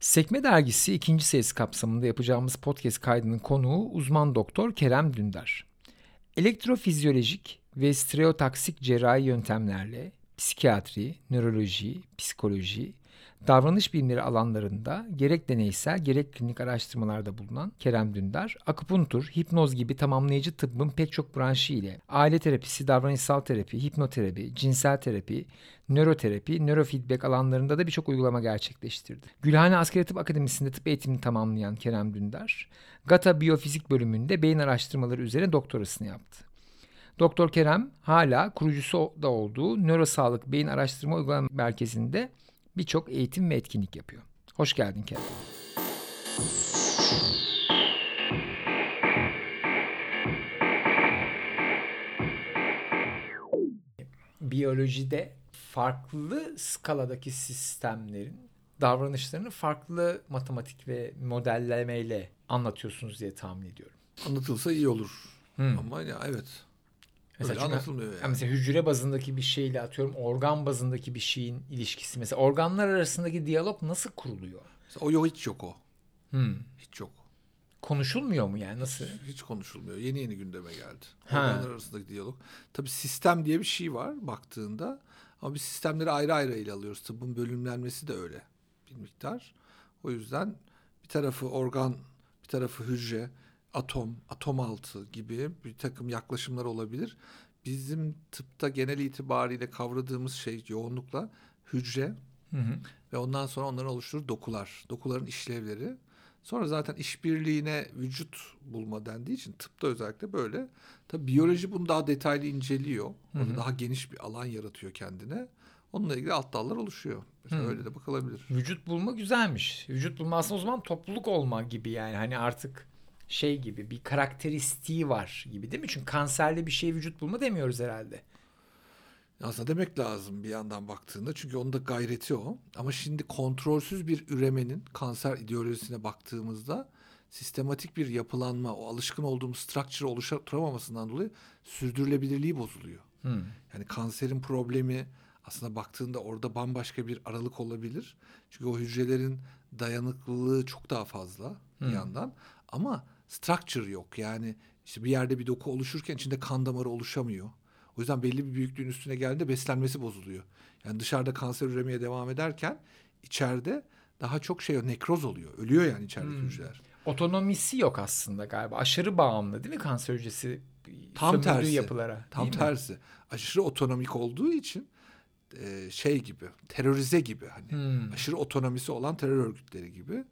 Sekme Dergisi ikinci sayısı kapsamında yapacağımız podcast kaydının konuğu uzman doktor Kerem Dündar. Elektrofizyolojik ve stereotaksik cerrahi yöntemlerle psikiyatri, nöroloji, psikoloji, davranış bilimleri alanlarında gerek deneysel gerek klinik araştırmalarda bulunan Kerem Dündar, akupunktur, hipnoz gibi tamamlayıcı tıbbın pek çok branşı ile aile terapisi, davranışsal terapi, hipnoterapi, cinsel terapi, nöroterapi, nörofeedback alanlarında da birçok uygulama gerçekleştirdi. Gülhane Askeri Tıp Akademisi'nde tıp eğitimini tamamlayan Kerem Dündar, GATA Biyofizik bölümünde beyin araştırmaları üzerine doktorasını yaptı. Doktor Kerem hala kurucusu da olduğu Nörosağlık Beyin Araştırma Uygulama Merkezi'nde birçok eğitim ve etkinlik yapıyor. Hoş geldin Kerem. Biyolojide farklı skaladaki sistemlerin davranışlarını farklı matematik ve modellemeyle anlatıyorsunuz diye tahmin ediyorum. Anlatılsa iyi olur. Hmm. Ama ya evet. Mesela Öyle anlatılmıyor yani. Mesela hücre bazındaki bir şeyle atıyorum organ bazındaki bir şeyin ilişkisi. Mesela organlar arasındaki diyalog nasıl kuruluyor? Mesela o yok hiç yok o. Hmm. Hiç yok. Konuşulmuyor mu yani nasıl? Hiç, hiç konuşulmuyor. Yeni yeni gündeme geldi. Ha. Organlar arasındaki diyalog. Tabii sistem diye bir şey var baktığında. Ama biz sistemleri ayrı ayrı ele alıyoruz. Tıbbın bölümlenmesi de öyle bir miktar. O yüzden bir tarafı organ, bir tarafı hücre, atom, atom altı gibi bir takım yaklaşımlar olabilir. Bizim tıpta genel itibariyle kavradığımız şey yoğunlukla hücre hı hı. ve ondan sonra onların oluşturduğu dokular, dokuların işlevleri. Sonra zaten işbirliğine vücut bulma dendiği için tıpta özellikle böyle. Tabii biyoloji bunu daha detaylı inceliyor. Hı hı. daha geniş bir alan yaratıyor kendine. Onunla ilgili alt dallar oluşuyor. Mesela öyle de bakılabilir. Vücut bulma güzelmiş. Vücut bulma aslında o zaman topluluk olma gibi yani. Hani artık şey gibi bir karakteristiği var gibi değil mi? Çünkü kanserli bir şey vücut bulma demiyoruz herhalde. Aslında demek lazım bir yandan baktığında. Çünkü onun da gayreti o. Ama şimdi kontrolsüz bir üremenin kanser ideolojisine baktığımızda sistematik bir yapılanma, o alışkın olduğumuz structure oluşturamamasından dolayı sürdürülebilirliği bozuluyor. Hmm. Yani kanserin problemi aslında baktığında orada bambaşka bir aralık olabilir. Çünkü o hücrelerin dayanıklılığı çok daha fazla bir hmm. yandan. Ama structure yok. Yani işte bir yerde bir doku oluşurken içinde kan damarı oluşamıyor. O yüzden belli bir büyüklüğün üstüne geldiğinde beslenmesi bozuluyor. Yani dışarıda kanser üremeye devam ederken içeride daha çok şey nekroz oluyor. Ölüyor yani içerideki hmm. hücreler. Otonomisi yok aslında galiba. Aşırı bağımlı değil mi kanser hücresi? Tam tersi. yapılara. Tam tersi. Mi? Aşırı otonomik olduğu için e, şey gibi, terörize gibi hani hmm. aşırı otonomisi olan terör örgütleri gibi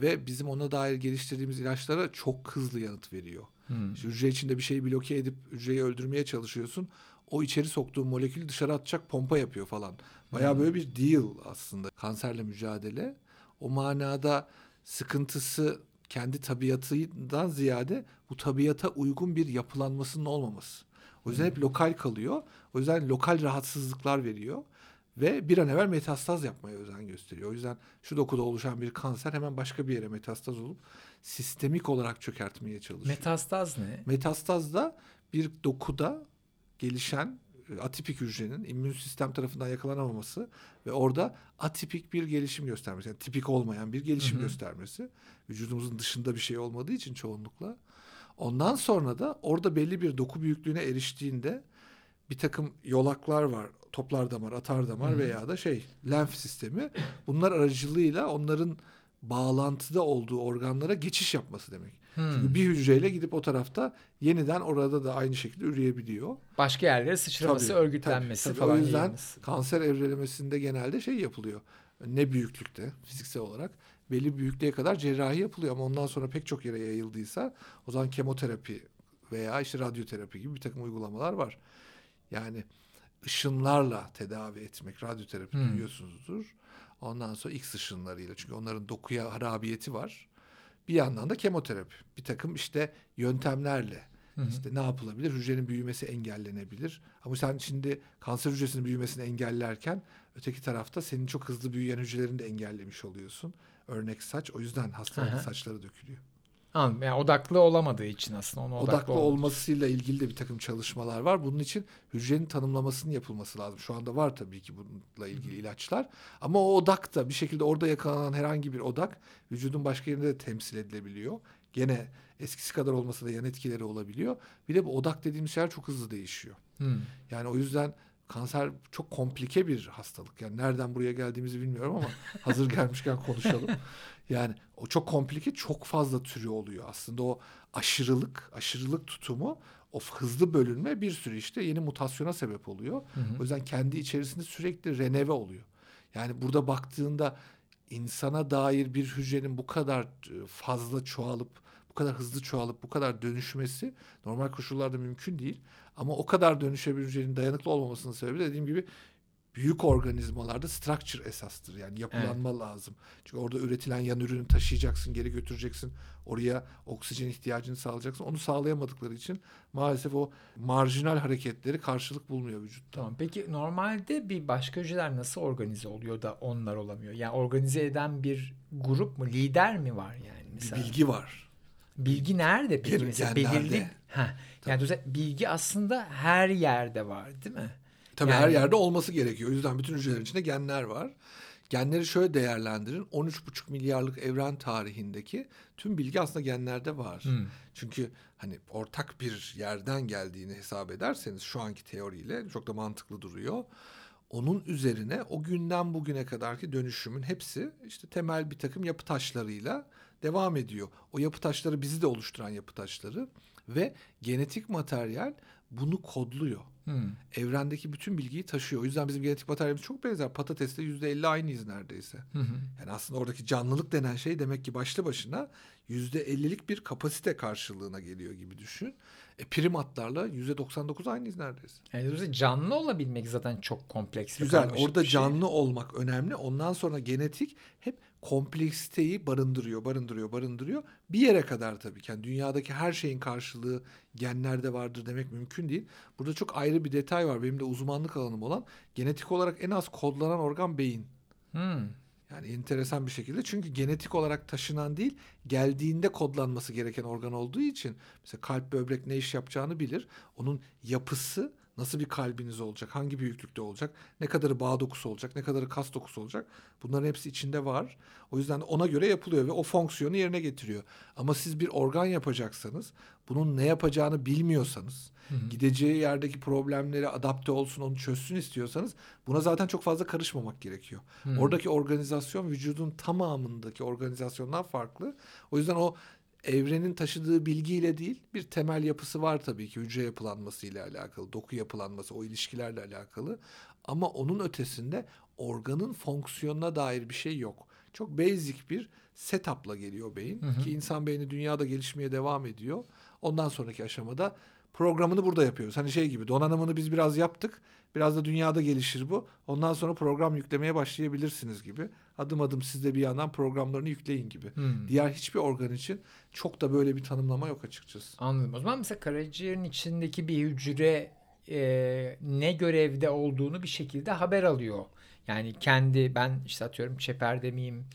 ve bizim ona dair geliştirdiğimiz ilaçlara çok hızlı yanıt veriyor. Hmm. İşte hücre içinde bir şeyi bloke edip hücreyi öldürmeye çalışıyorsun. O içeri soktuğu molekülü dışarı atacak pompa yapıyor falan. Baya hmm. böyle bir deal aslında kanserle mücadele. O manada sıkıntısı kendi tabiatından ziyade bu tabiata uygun bir yapılanmasının olmaması. O yüzden hmm. hep lokal kalıyor. O yüzden lokal rahatsızlıklar veriyor ve bir an evvel metastaz yapmaya özen gösteriyor. O yüzden şu dokuda oluşan bir kanser hemen başka bir yere metastaz olup sistemik olarak çökertmeye çalışıyor. Metastaz ne? Metastaz da bir dokuda gelişen e, atipik hücrenin immün sistem tarafından yakalanamaması ve orada atipik bir gelişim göstermesi. Yani tipik olmayan bir gelişim hı hı. göstermesi. Vücudumuzun dışında bir şey olmadığı için çoğunlukla. Ondan sonra da orada belli bir doku büyüklüğüne eriştiğinde bir takım yolaklar var. Toplar damar, atar damar hmm. veya da şey lenf sistemi. Bunlar aracılığıyla onların bağlantıda olduğu organlara geçiş yapması demek. Hmm. Çünkü bir hücreyle gidip o tarafta yeniden orada da aynı şekilde üreyebiliyor. Başka yerlere sıçraması, tabii, örgütlenmesi tabii, falan. O yüzden yayılması. kanser evrelemesinde genelde şey yapılıyor. Ne büyüklükte fiziksel olarak belli büyüklüğe kadar cerrahi yapılıyor ama ondan sonra pek çok yere yayıldıysa o zaman kemoterapi veya işte radyoterapi gibi bir takım uygulamalar var. Yani ışınlarla tedavi etmek, radyoterapi hmm. biliyorsunuzdur. Ondan sonra X ışınlarıyla çünkü onların dokuya harabiyeti var. Bir yandan da kemoterapi. Bir takım işte yöntemlerle Hı İşte ne yapılabilir? Hücrenin büyümesi engellenebilir. Ama sen şimdi kanser hücresinin büyümesini engellerken öteki tarafta senin çok hızlı büyüyen hücrelerini de engellemiş oluyorsun. Örnek saç. O yüzden hastaların saçları dökülüyor. Anladım. Yani odaklı olamadığı için aslında onu odaklı, odaklı olmasıyla ilgili de bir takım çalışmalar var. Bunun için hücrenin tanımlamasının yapılması lazım. Şu anda var tabii ki bununla ilgili ilaçlar. Ama o odak da bir şekilde orada yakalanan herhangi bir odak vücudun başka yerinde de temsil edilebiliyor. Gene eskisi kadar olmasa da yan etkileri olabiliyor. Bir de bu odak dediğimiz şeyler çok hızlı değişiyor. Hmm. Yani o yüzden kanser çok komplike bir hastalık. Yani nereden buraya geldiğimizi bilmiyorum ama hazır gelmişken konuşalım. Yani o çok komplike, çok fazla türü oluyor. Aslında o aşırılık, aşırılık tutumu, o hızlı bölünme bir sürü işte yeni mutasyona sebep oluyor. Hı hı. O yüzden kendi içerisinde sürekli reneve oluyor. Yani burada baktığında insana dair bir hücrenin bu kadar e, fazla çoğalıp, bu kadar hızlı çoğalıp, bu kadar dönüşmesi normal koşullarda mümkün değil. Ama o kadar dönüşebilir hücrenin dayanıklı olmamasının sebebi dediğim gibi büyük organizmalarda structure esastır. Yani yapılanma evet. lazım. Çünkü orada üretilen yan ürünü taşıyacaksın, geri götüreceksin. Oraya oksijen ihtiyacını sağlayacaksın. Onu sağlayamadıkları için maalesef o marjinal hareketleri karşılık bulmuyor vücutta. Tamam. Peki normalde bir başka hücreler nasıl organize oluyor da onlar olamıyor? Yani organize eden bir grup mu, lider mi var yani mesela? Bir bilgi var. Bilgi nerede peki? Gen, mesela belirli. Ha. Yani bilgi aslında her yerde var, değil mi? Tabii yani... her yerde olması gerekiyor. O yüzden bütün hücrelerin içinde genler var. Genleri şöyle değerlendirin. 13,5 milyarlık evren tarihindeki tüm bilgi aslında genlerde var. Hmm. Çünkü hani ortak bir yerden geldiğini hesap ederseniz şu anki teoriyle çok da mantıklı duruyor. Onun üzerine o günden bugüne kadarki dönüşümün hepsi işte temel bir takım yapı taşlarıyla devam ediyor. O yapı taşları bizi de oluşturan yapı taşları ve genetik materyal bunu kodluyor. Hmm. Evrendeki bütün bilgiyi taşıyor. O yüzden bizim genetik materyalimiz çok benzer. Patatesle yüzde elli aynıyız neredeyse. Hı Yani aslında oradaki canlılık denen şey demek ki başlı başına yüzde ellilik bir kapasite karşılığına geliyor gibi düşün. E, primatlarla yüzde doksan dokuz aynıyız neredeyse. Yani canlı olabilmek zaten çok kompleks. Güzel. Orada şey. canlı olmak önemli. Ondan sonra genetik hep kompleksiteyi barındırıyor, barındırıyor, barındırıyor. Bir yere kadar tabii ki. Yani dünyadaki her şeyin karşılığı genlerde vardır demek mümkün değil. Burada çok ayrı bir detay var. Benim de uzmanlık alanım olan genetik olarak en az kodlanan organ beyin. Hmm. Yani enteresan bir şekilde çünkü genetik olarak taşınan değil geldiğinde kodlanması gereken organ olduğu için mesela kalp böbrek ne iş yapacağını bilir. Onun yapısı Nasıl bir kalbiniz olacak? Hangi büyüklükte olacak? Ne kadarı bağ dokusu olacak? Ne kadarı kas dokusu olacak? Bunların hepsi içinde var. O yüzden ona göre yapılıyor ve o fonksiyonu yerine getiriyor. Ama siz bir organ yapacaksanız bunun ne yapacağını bilmiyorsanız, hı hı. gideceği yerdeki problemleri adapte olsun, onu çözsün istiyorsanız buna zaten çok fazla karışmamak gerekiyor. Hı. Oradaki organizasyon vücudun tamamındaki organizasyondan farklı. O yüzden o evrenin taşıdığı bilgiyle değil bir temel yapısı var tabii ki hücre yapılanması ile alakalı, doku yapılanması, o ilişkilerle alakalı. Ama onun ötesinde organın fonksiyonuna dair bir şey yok. Çok basic bir setup'la geliyor beyin hı hı. ki insan beyni dünyada gelişmeye devam ediyor. Ondan sonraki aşamada programını burada yapıyoruz. Hani şey gibi donanımını biz biraz yaptık. Biraz da dünyada gelişir bu. Ondan sonra program yüklemeye başlayabilirsiniz gibi. Adım adım siz de bir yandan programlarını yükleyin gibi. Hmm. Diğer hiçbir organ için çok da böyle bir tanımlama yok açıkçası. Anladım. O zaman mesela karaciğerin içindeki bir hücre e, ne görevde olduğunu bir şekilde haber alıyor. Yani kendi ben işte atıyorum çeperde miyim,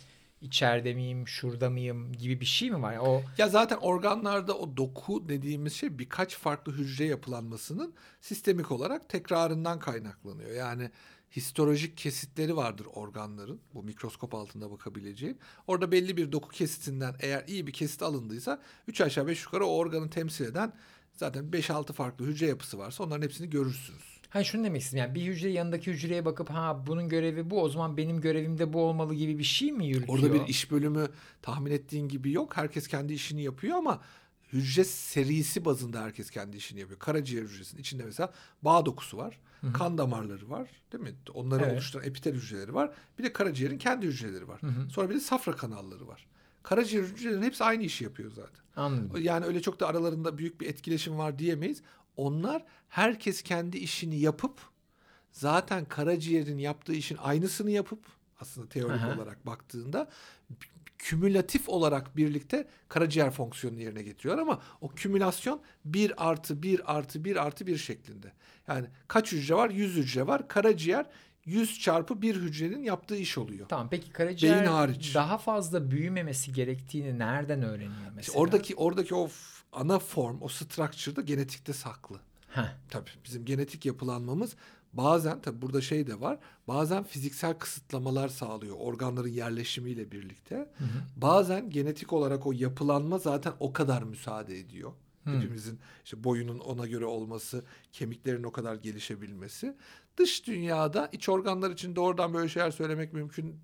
içeride miyim, şurada mıyım gibi bir şey mi var? O Ya zaten organlarda o doku dediğimiz şey birkaç farklı hücre yapılanmasının sistemik olarak tekrarından kaynaklanıyor. Yani histolojik kesitleri vardır organların. Bu mikroskop altında bakabileceğin. Orada belli bir doku kesitinden eğer iyi bir kesit alındıysa 3 aşağı 5 yukarı o organı temsil eden zaten 5-6 farklı hücre yapısı varsa onların hepsini görürsünüz. Ha şunu demek istedim yani bir hücre yanındaki hücreye bakıp ha bunun görevi bu o zaman benim görevim de bu olmalı gibi bir şey mi yürütüyor? Orada bir iş bölümü tahmin ettiğin gibi yok. Herkes kendi işini yapıyor ama hücre serisi bazında herkes kendi işini yapıyor. Karaciğer hücresinin içinde mesela bağ dokusu var. Hı-hı. Kan damarları var değil mi? Onları evet. oluşturan epitel hücreleri var. Bir de karaciğerin kendi hücreleri var. Hı-hı. Sonra bir de safra kanalları var. Karaciğer hücrelerinin hepsi aynı işi yapıyor zaten. Anladım. Yani öyle çok da aralarında büyük bir etkileşim var diyemeyiz. Onlar herkes kendi işini yapıp zaten karaciğerin yaptığı işin aynısını yapıp aslında teorik Aha. olarak baktığında kümülatif olarak birlikte karaciğer fonksiyonunu yerine getiriyor ama o kümülasyon bir artı bir artı bir artı bir şeklinde. Yani kaç hücre var? Yüz hücre var. Karaciğer 100 çarpı bir hücrenin yaptığı iş oluyor. Tamam peki karaciğer Beyin hariç. daha fazla büyümemesi gerektiğini nereden öğreniyor mesela? İşte oradaki oradaki o ana form, o structure'da genetikte saklı. Heh. Tabii bizim genetik yapılanmamız bazen tabii burada şey de var. Bazen fiziksel kısıtlamalar sağlıyor organların yerleşimiyle birlikte. Hı hı. Bazen genetik olarak o yapılanma zaten o kadar müsaade ediyor. Hmm. Hepimizin işte boyunun ona göre olması, kemiklerin o kadar gelişebilmesi. Dış dünyada iç organlar için doğrudan böyle şeyler söylemek mümkün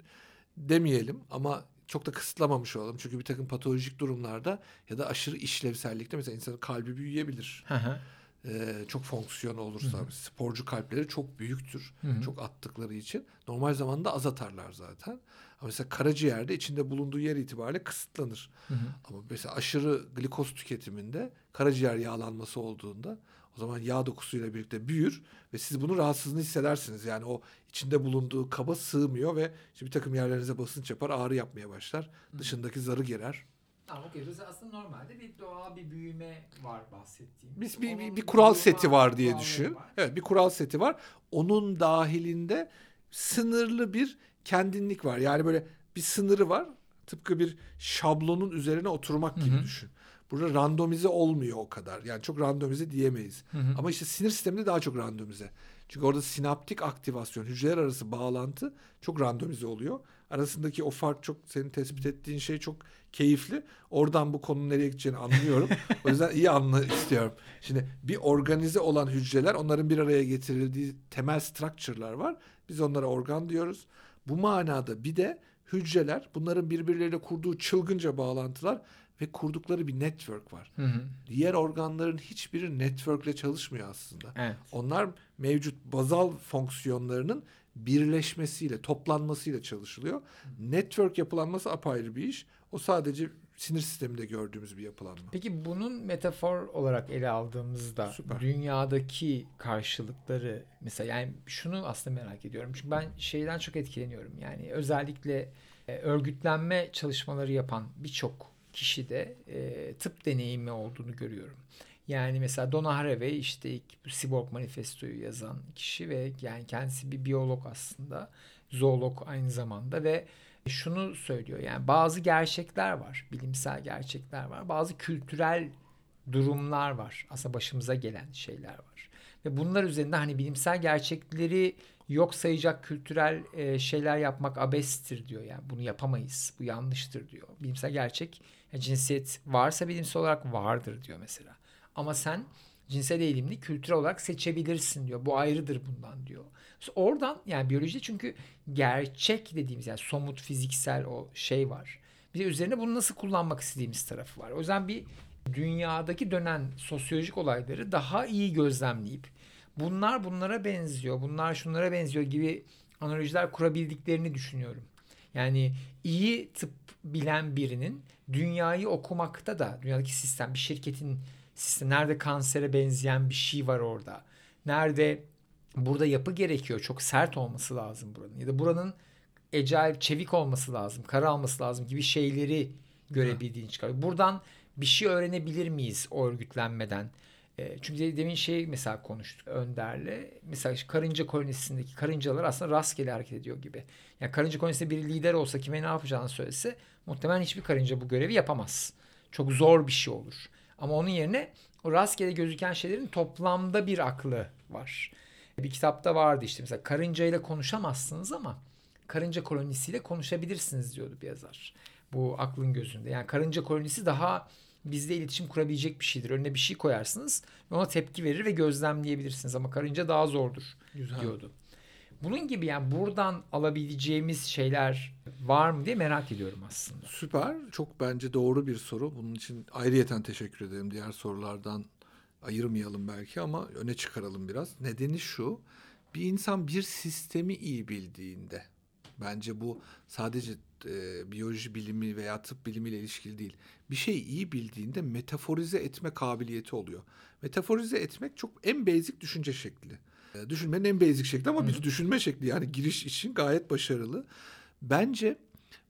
demeyelim ama çok da kısıtlamamış olalım. Çünkü bir takım patolojik durumlarda ya da aşırı işlevsellikte mesela insanın kalbi büyüyebilir. Hı Ee, çok fonksiyon olursa hı sporcu kalpleri çok büyüktür. Hı Çok attıkları için. Normal zamanda az atarlar zaten. Ama mesela karaciğerde içinde bulunduğu yer itibariyle kısıtlanır. Hı hı. Ama mesela aşırı glikoz tüketiminde karaciğer yağlanması olduğunda o zaman yağ dokusuyla birlikte büyür ve siz bunu rahatsızlığını hissedersiniz. Yani o içinde bulunduğu kaba sığmıyor ve işte bir takım yerlerinize basınç yapar, ağrı yapmaya başlar. Hı. Dışındaki zarı gerer. Tamam okey. Aslında normalde bir doğal bir büyüme var bahsettiğim. Biz bir, bir, bir kural seti var diye düşün. Var. Evet bir kural seti var. Onun dahilinde sınırlı bir kendinlik var. Yani böyle bir sınırı var. Tıpkı bir şablonun üzerine oturmak gibi Hı-hı. düşün. Burada randomize olmuyor o kadar. Yani çok randomize diyemeyiz. Hı hı. Ama işte sinir sisteminde daha çok randomize. Çünkü orada sinaptik aktivasyon, hücreler arası bağlantı çok randomize oluyor. Arasındaki o fark çok senin tespit ettiğin şey çok keyifli. Oradan bu konunun nereye gideceğini anlıyorum. o yüzden iyi anla istiyorum. Şimdi bir organize olan hücreler onların bir araya getirildiği temel structure'lar var. Biz onlara organ diyoruz. Bu manada bir de hücreler bunların birbirleriyle kurduğu çılgınca bağlantılar ve kurdukları bir network var. Hı hı. Diğer organların hiçbiri networkle çalışmıyor aslında. Evet. Onlar mevcut bazal fonksiyonlarının birleşmesiyle, toplanmasıyla çalışılıyor. Network yapılanması apayrı bir iş. O sadece sinir sisteminde gördüğümüz bir yapılanma. Peki bunun metafor olarak ele aldığımızda Süper. dünyadaki karşılıkları mesela yani şunu aslında merak ediyorum. Çünkü ben şeyden çok etkileniyorum. Yani özellikle e, örgütlenme çalışmaları yapan birçok kişide e, tıp deneyimi olduğunu görüyorum. Yani mesela Donna Haraway işte ilk bu Cyborg Manifesto'yu yazan kişi ve yani kendisi bir biyolog aslında. Zoolog aynı zamanda ve şunu söylüyor yani bazı gerçekler var, bilimsel gerçekler var. Bazı kültürel durumlar var. Aslında başımıza gelen şeyler var. Ve bunlar üzerinde hani bilimsel gerçekleri yok sayacak kültürel e, şeyler yapmak abestir diyor. Yani bunu yapamayız. Bu yanlıştır diyor. Bilimsel gerçek cinsiyet varsa bilimsel olarak vardır diyor mesela. Ama sen cinsel eğilimli kültürel olarak seçebilirsin diyor. Bu ayrıdır bundan diyor. oradan yani biyolojide çünkü gerçek dediğimiz yani somut fiziksel o şey var. Bir de üzerine bunu nasıl kullanmak istediğimiz tarafı var. O yüzden bir dünyadaki dönen sosyolojik olayları daha iyi gözlemleyip bunlar bunlara benziyor, bunlar şunlara benziyor gibi analojiler kurabildiklerini düşünüyorum. Yani iyi tıp bilen birinin dünyayı okumakta da dünyadaki sistem bir şirketin nerede kansere benzeyen bir şey var orada. Nerede burada yapı gerekiyor. Çok sert olması lazım buranın. Ya da buranın ecel çevik olması lazım. Kara alması lazım gibi şeyleri görebildiğini çıkarıyor. Buradan bir şey öğrenebilir miyiz o örgütlenmeden? E, çünkü demin şey mesela konuştuk Önder'le. Mesela işte karınca kolonisindeki karıncalar aslında rastgele hareket ediyor gibi. Yani karınca kolonisinde bir lider olsa kime ne yapacağını söylese muhtemelen hiçbir karınca bu görevi yapamaz. Çok zor bir şey olur. Ama onun yerine o rastgele gözüken şeylerin toplamda bir aklı var. Bir kitapta vardı işte mesela karınca ile konuşamazsınız ama karınca kolonisiyle konuşabilirsiniz diyordu bir yazar. Bu aklın gözünde. Yani karınca kolonisi daha bizde iletişim kurabilecek bir şeydir. Önüne bir şey koyarsınız ve ona tepki verir ve gözlemleyebilirsiniz ama karınca daha zordur Güzel. diyordu. Bunun gibi yani buradan alabileceğimiz şeyler var mı diye merak ediyorum aslında. Süper. Çok bence doğru bir soru. Bunun için ayrıyeten teşekkür ederim. Diğer sorulardan ayırmayalım belki ama öne çıkaralım biraz. Nedeni şu. Bir insan bir sistemi iyi bildiğinde bence bu sadece e, biyoloji bilimi veya tıp bilimiyle ilişkili değil. Bir şeyi iyi bildiğinde metaforize etme kabiliyeti oluyor. Metaforize etmek çok en basic düşünce şekli. E, düşünmenin en basic şekli ama bir düşünme şekli yani giriş için gayet başarılı. Bence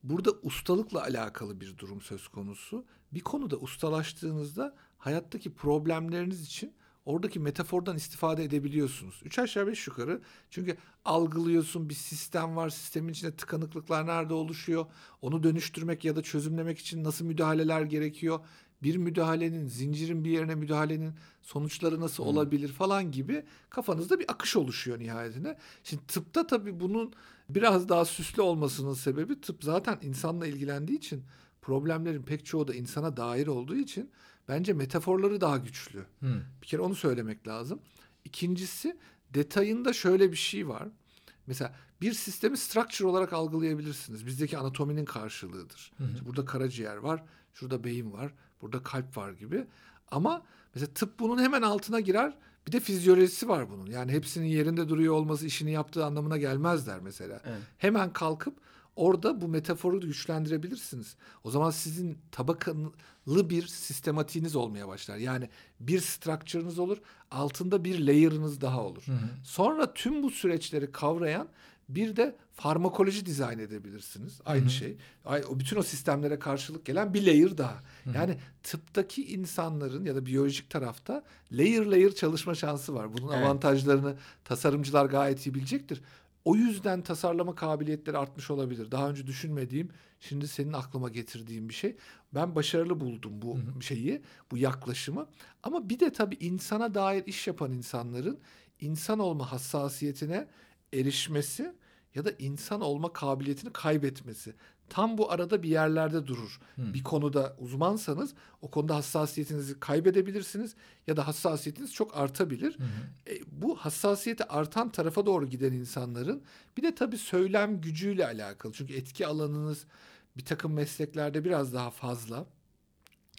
burada ustalıkla alakalı bir durum söz konusu. Bir konuda ustalaştığınızda hayattaki problemleriniz için oradaki metafordan istifade edebiliyorsunuz. Üç aşağı beş yukarı. Çünkü algılıyorsun bir sistem var. Sistemin içinde tıkanıklıklar nerede oluşuyor? Onu dönüştürmek ya da çözümlemek için nasıl müdahaleler gerekiyor? Bir müdahalenin, zincirin bir yerine müdahalenin sonuçları nasıl hmm. olabilir falan gibi kafanızda bir akış oluşuyor nihayetinde. Şimdi tıpta tabii bunun biraz daha süslü olmasının sebebi tıp zaten insanla ilgilendiği için problemlerin pek çoğu da insana dair olduğu için bence metaforları daha güçlü. Hmm. Bir kere onu söylemek lazım. İkincisi detayında şöyle bir şey var. Mesela bir sistemi structure olarak algılayabilirsiniz. Bizdeki anatominin karşılığıdır. Hı hı. burada karaciğer var, şurada beyin var, burada kalp var gibi. Ama mesela tıp bunun hemen altına girer. Bir de fizyolojisi var bunun. Yani hepsinin yerinde duruyor olması işini yaptığı anlamına gelmezler mesela. Evet. Hemen kalkıp orada bu metaforu güçlendirebilirsiniz. O zaman sizin tabakalı bir sistematiğiniz olmaya başlar. Yani bir structure'ınız olur, altında bir layer'ınız daha olur. Hı hı. Sonra tüm bu süreçleri kavrayan bir de farmakoloji dizayn edebilirsiniz. Aynı Hı-hı. şey. O bütün o sistemlere karşılık gelen bir layer daha. Hı-hı. Yani tıptaki insanların ya da biyolojik tarafta layer layer çalışma şansı var. Bunun evet. avantajlarını tasarımcılar gayet iyi bilecektir. O yüzden tasarlama kabiliyetleri artmış olabilir. Daha önce düşünmediğim, şimdi senin aklıma getirdiğim bir şey. Ben başarılı buldum bu hı hı. şeyi, bu yaklaşımı. Ama bir de tabii insana dair iş yapan insanların insan olma hassasiyetine erişmesi ya da insan olma kabiliyetini kaybetmesi. Tam bu arada bir yerlerde durur. Hmm. Bir konuda uzmansanız o konuda hassasiyetinizi kaybedebilirsiniz ya da hassasiyetiniz çok artabilir. Hmm. E, bu hassasiyeti artan tarafa doğru giden insanların bir de tabii söylem gücüyle alakalı. Çünkü etki alanınız bir takım mesleklerde biraz daha fazla.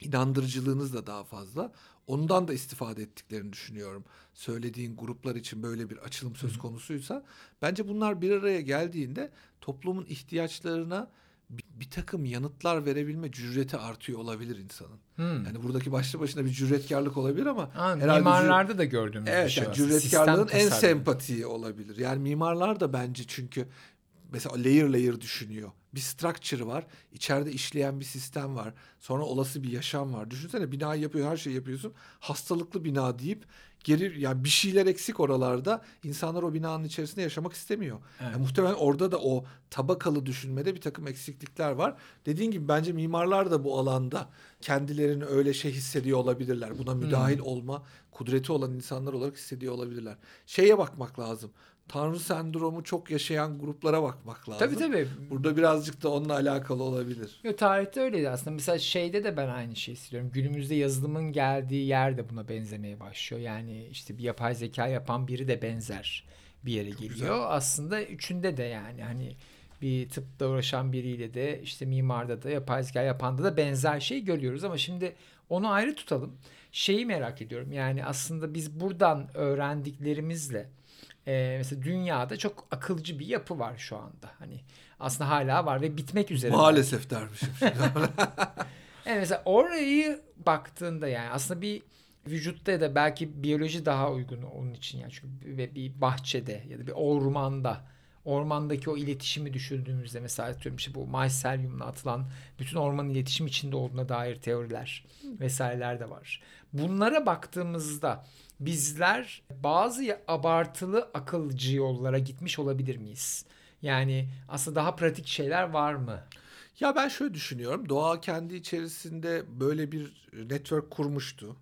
İnandırıcılığınız da daha fazla. Ondan da istifade ettiklerini düşünüyorum. Söylediğin gruplar için böyle bir açılım söz konusuysa. Bence bunlar bir araya geldiğinde toplumun ihtiyaçlarına bir, takım yanıtlar verebilme cüreti artıyor olabilir insanın. Hmm. Yani buradaki başlı başına bir cüretkarlık olabilir ama ha, mimarlarda cür... da gördüğümüz evet, bir şey. Evet, yani cüretkarlığın en sempatiği olabilir. Yani mimarlar da bence çünkü mesela layer layer düşünüyor. Bir structure var. içeride işleyen bir sistem var. Sonra olası bir yaşam var. Düşünsene bina yapıyor, her şeyi yapıyorsun. Hastalıklı bina deyip geri yani bir şeyler eksik oralarda. İnsanlar o binanın içerisinde yaşamak istemiyor. Evet. Yani muhtemelen orada da o tabakalı düşünmede bir takım eksiklikler var. Dediğin gibi bence mimarlar da bu alanda kendilerini öyle şey hissediyor olabilirler. Buna müdahil hmm. olma kudreti olan insanlar olarak hissediyor olabilirler. Şeye bakmak lazım. Tanrı sendromu çok yaşayan gruplara bakmak lazım. Tabii tabii. Burada birazcık da onunla alakalı olabilir. Yo, tarihte öyleydi aslında. Mesela şeyde de ben aynı şeyi hissediyorum. Günümüzde yazılımın geldiği yer de buna benzemeye başlıyor. Yani işte bir yapay zeka yapan biri de benzer bir yere çok geliyor. Güzel. Aslında üçünde de yani hani bir tıpta uğraşan biriyle de işte mimarda da yapay zeka yapanda da benzer şey görüyoruz ama şimdi onu ayrı tutalım. Şeyi merak ediyorum. Yani aslında biz buradan öğrendiklerimizle e, mesela dünyada çok akılcı bir yapı var şu anda. Hani aslında hala var ve bitmek üzere. Maalesef dermişim. evet mesela orayı baktığında yani aslında bir vücutta da belki biyoloji daha uygun onun için yani çünkü ve bir bahçede ya da bir ormanda ormandaki o iletişimi düşündüğümüzde mesela atıyorum işte bu mycelium'la atılan bütün orman iletişim içinde olduğuna dair teoriler vesaireler de var. Bunlara baktığımızda bizler bazı abartılı akılcı yollara gitmiş olabilir miyiz? Yani aslında daha pratik şeyler var mı? Ya ben şöyle düşünüyorum. Doğa kendi içerisinde böyle bir network kurmuştu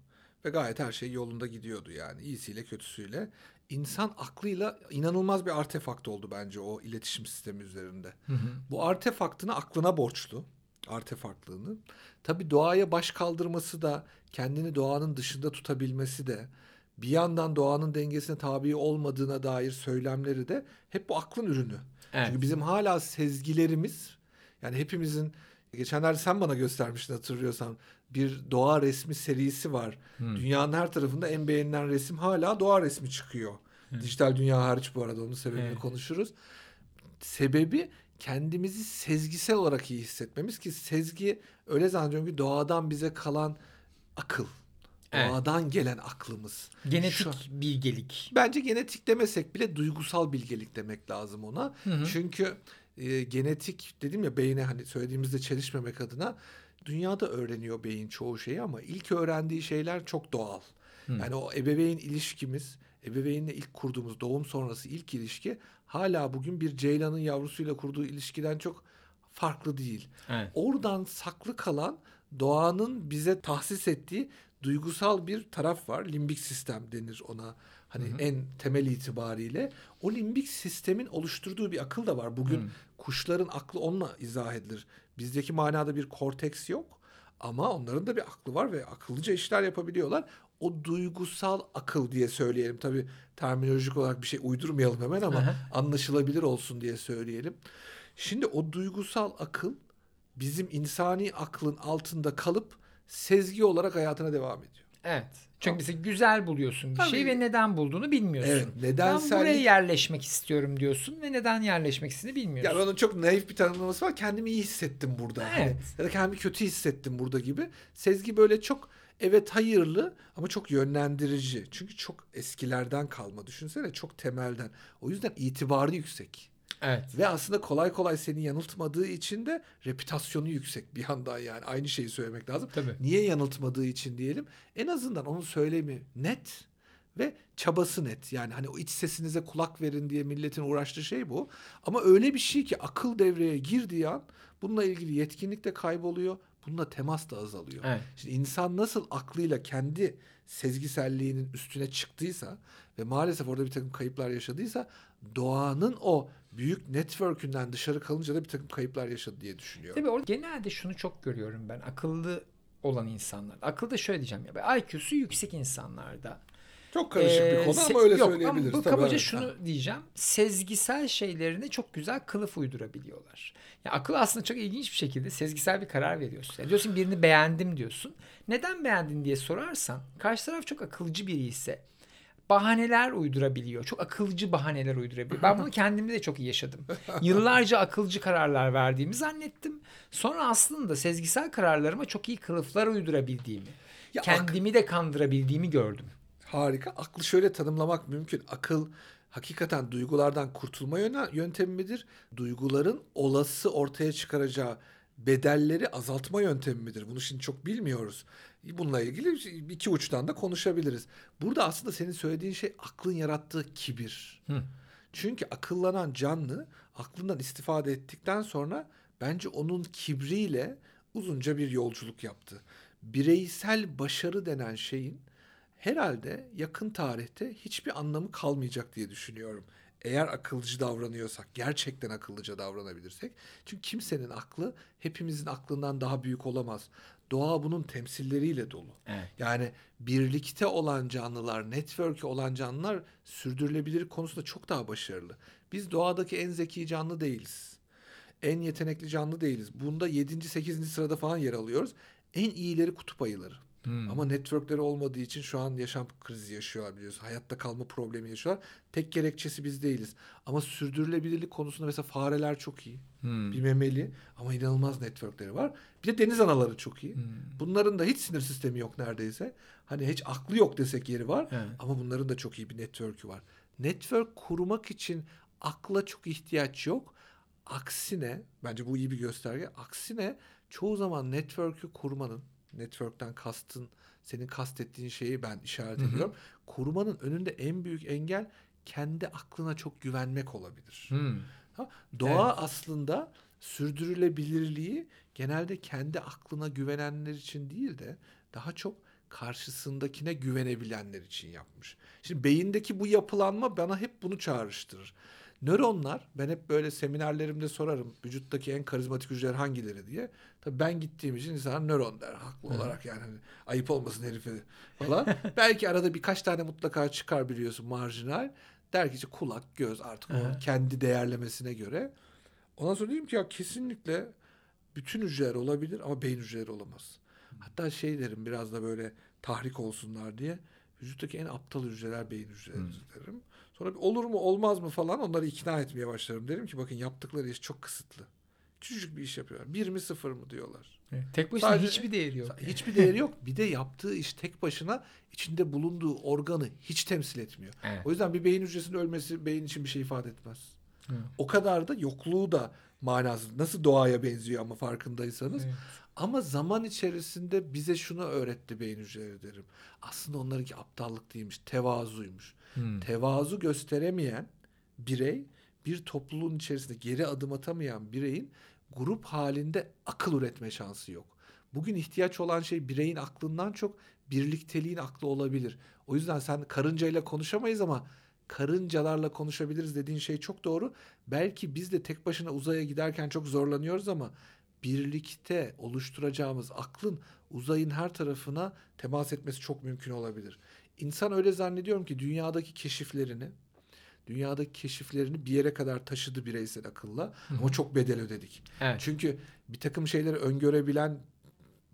ve gayet her şey yolunda gidiyordu yani iyisiyle kötüsüyle. İnsan aklıyla inanılmaz bir artefakt oldu bence o iletişim sistemi üzerinde. Hı hı. Bu artefaktını aklına borçlu artefaktlığını. Tabii doğaya baş kaldırması da kendini doğanın dışında tutabilmesi de bir yandan doğanın dengesine tabi olmadığına dair söylemleri de hep bu aklın ürünü. Evet. Çünkü bizim hala sezgilerimiz yani hepimizin geçenlerde sen bana göstermiştin hatırlıyorsan bir doğa resmi serisi var. Hmm. Dünyanın her tarafında en beğenilen resim hala doğa resmi çıkıyor. Hmm. Dijital dünya hariç bu arada onun sebebini evet. konuşuruz. Sebebi kendimizi sezgisel olarak iyi hissetmemiz ki sezgi öyle zannediyorum ki doğadan bize kalan akıl. Evet. Doğadan gelen aklımız. Genetik Şu, bilgelik. Bence genetik demesek bile duygusal bilgelik demek lazım ona. Hı hı. Çünkü e, genetik dedim ya beyne hani söylediğimizde çelişmemek adına dünyada öğreniyor beyin çoğu şeyi ama ilk öğrendiği şeyler çok doğal. Hmm. Yani o ebeveyn ilişkimiz, ebeveynle ilk kurduğumuz doğum sonrası ilk ilişki hala bugün bir ceylanın yavrusuyla kurduğu ilişkiden çok farklı değil. Evet. Oradan saklı kalan doğanın bize tahsis ettiği duygusal bir taraf var. Limbik sistem denir ona. Hani hı hı. en temel itibariyle o limbik sistemin oluşturduğu bir akıl da var. Bugün hı. kuşların aklı onunla izah edilir. Bizdeki manada bir korteks yok ama onların da bir aklı var ve akıllıca işler yapabiliyorlar. O duygusal akıl diye söyleyelim. Tabii terminolojik olarak bir şey uydurmayalım hemen ama anlaşılabilir olsun diye söyleyelim. Şimdi o duygusal akıl bizim insani aklın altında kalıp sezgi olarak hayatına devam ediyor. Evet. Çünkü mesela güzel buluyorsun bir Tabii. şey ve neden bulduğunu bilmiyorsun. Evet, nedensellik... Ben buraya yerleşmek istiyorum diyorsun ve neden yerleşmek istediğini bilmiyorsun. Ya onun çok naif bir tanımlaması var. Kendimi iyi hissettim burada. Evet. Hani, ya da kendimi kötü hissettim burada gibi. Sezgi böyle çok evet hayırlı ama çok yönlendirici. Çünkü çok eskilerden kalma. Düşünsene çok temelden. O yüzden itibarı yüksek. Evet. Ve aslında kolay kolay seni yanıltmadığı için de reputasyonu yüksek bir yandan yani. Aynı şeyi söylemek lazım. Tabii. Niye yanıltmadığı için diyelim. En azından onun söylemi net ve çabası net. Yani hani o iç sesinize kulak verin diye milletin uğraştığı şey bu. Ama öyle bir şey ki akıl devreye girdiği an bununla ilgili yetkinlik de kayboluyor. Bununla temas da azalıyor. Evet. Şimdi insan nasıl aklıyla kendi sezgiselliğinin üstüne çıktıysa ve maalesef orada bir takım kayıplar yaşadıysa doğanın o büyük network'ünden dışarı kalınca da bir takım kayıplar yaşadı diye düşünüyorum. Tabii orada genelde şunu çok görüyorum ben akıllı olan insanlar. Akılda şöyle diyeceğim ya IQ'su yüksek insanlarda. Çok karışık ee, bir konu ama öyle yok, söyleyebiliriz. Ama bu kabaca evet. şunu diyeceğim. Sezgisel şeylerine çok güzel kılıf uydurabiliyorlar. Yani akıl aslında çok ilginç bir şekilde sezgisel bir karar veriyorsun. Yani diyorsun birini beğendim diyorsun. Neden beğendin diye sorarsan karşı taraf çok akılcı biri ise bahaneler uydurabiliyor. Çok akılcı bahaneler uydurabiliyor. Ben bunu kendimde de çok iyi yaşadım. Yıllarca akılcı kararlar verdiğimi zannettim. Sonra aslında sezgisel kararlarıma çok iyi kılıflar uydurabildiğimi, ya kendimi de kandırabildiğimi gördüm. Harika. Aklı şöyle tanımlamak mümkün. Akıl hakikaten duygulardan kurtulma yöntemi midir? Duyguların olası ortaya çıkaracağı bedelleri azaltma yöntemi midir? Bunu şimdi çok bilmiyoruz. Bununla ilgili iki uçtan da konuşabiliriz. Burada aslında senin söylediğin şey aklın yarattığı kibir. Hı. Çünkü akıllanan canlı aklından istifade ettikten sonra bence onun kibriyle uzunca bir yolculuk yaptı. Bireysel başarı denen şeyin herhalde yakın tarihte hiçbir anlamı kalmayacak diye düşünüyorum. Eğer akılcı davranıyorsak, gerçekten akıllıca davranabilirsek. Çünkü kimsenin aklı hepimizin aklından daha büyük olamaz. Doğa bunun temsilleriyle dolu. Evet. Yani birlikte olan canlılar, network'ü olan canlılar sürdürülebilir konusunda çok daha başarılı. Biz doğadaki en zeki canlı değiliz. En yetenekli canlı değiliz. Bunda 7. 8. sırada falan yer alıyoruz. En iyileri kutup ayıları. Hmm. Ama networkleri olmadığı için şu an yaşam krizi yaşıyorlar biliyorsun. Hayatta kalma problemi yaşıyorlar. Tek gerekçesi biz değiliz. Ama sürdürülebilirlik konusunda mesela fareler çok iyi. Hmm. Bir memeli ama inanılmaz networkleri var. Bir de deniz anaları çok iyi. Hmm. Bunların da hiç sinir sistemi yok neredeyse. Hani hiç aklı yok desek yeri var. Evet. Ama bunların da çok iyi bir network'ü var. Network kurmak için akla çok ihtiyaç yok. Aksine bence bu iyi bir gösterge. Aksine çoğu zaman network'ü kurmanın network'ten kastın senin kastettiğin şeyi ben işaret ediyorum. Kurmanın önünde en büyük engel kendi aklına çok güvenmek olabilir. Hı. Ha, doğa evet. aslında sürdürülebilirliği genelde kendi aklına güvenenler için değil de daha çok karşısındakine güvenebilenler için yapmış. Şimdi beyindeki bu yapılanma bana hep bunu çağrıştırır. Nöronlar ben hep böyle seminerlerimde sorarım vücuttaki en karizmatik hücreler hangileri diye. Tabii ben gittiğim için insanlar nöron der haklı olarak yani hani ayıp olmasın herife falan. Belki arada birkaç tane mutlaka çıkar biliyorsun marjinal. Der ki işte kulak, göz artık onun kendi değerlemesine göre. Ondan sonra diyeyim ki ya kesinlikle bütün hücreler olabilir ama beyin hücreleri olamaz. Hatta şey derim biraz da böyle tahrik olsunlar diye. Vücuttaki en aptal hücreler beyin hücreleri hmm. derim. Sonra olur mu olmaz mı falan onları ikna etmeye başlarım. Derim ki bakın yaptıkları iş çok kısıtlı. Küçücük bir iş yapıyorlar. Bir mi sıfır mı diyorlar. Evet, tek başına Sadece, hiçbir değeri yok. Hiçbir değeri yok. Bir de yaptığı iş tek başına içinde bulunduğu organı hiç temsil etmiyor. Evet. O yüzden bir beyin hücresinin ölmesi beyin için bir şey ifade etmez. Evet. O kadar da yokluğu da manası. Nasıl doğaya benziyor ama farkındaysanız. Evet. Ama zaman içerisinde bize şunu öğretti beyin hücreleri derim. Aslında onlarınki aptallık değilmiş, tevazuymuş. Hmm. Tevazu gösteremeyen birey bir topluluğun içerisinde geri adım atamayan bireyin grup halinde akıl üretme şansı yok. Bugün ihtiyaç olan şey bireyin aklından çok birlikteliğin aklı olabilir. O yüzden sen karıncayla konuşamayız ama karıncalarla konuşabiliriz dediğin şey çok doğru. Belki biz de tek başına uzaya giderken çok zorlanıyoruz ama birlikte oluşturacağımız aklın uzayın her tarafına temas etmesi çok mümkün olabilir. İnsan öyle zannediyorum ki dünyadaki keşiflerini dünyadaki keşiflerini bir yere kadar taşıdı bireysel akılla Hı-hı. ama çok bedel ödedik. Evet. Çünkü bir takım şeyleri öngörebilen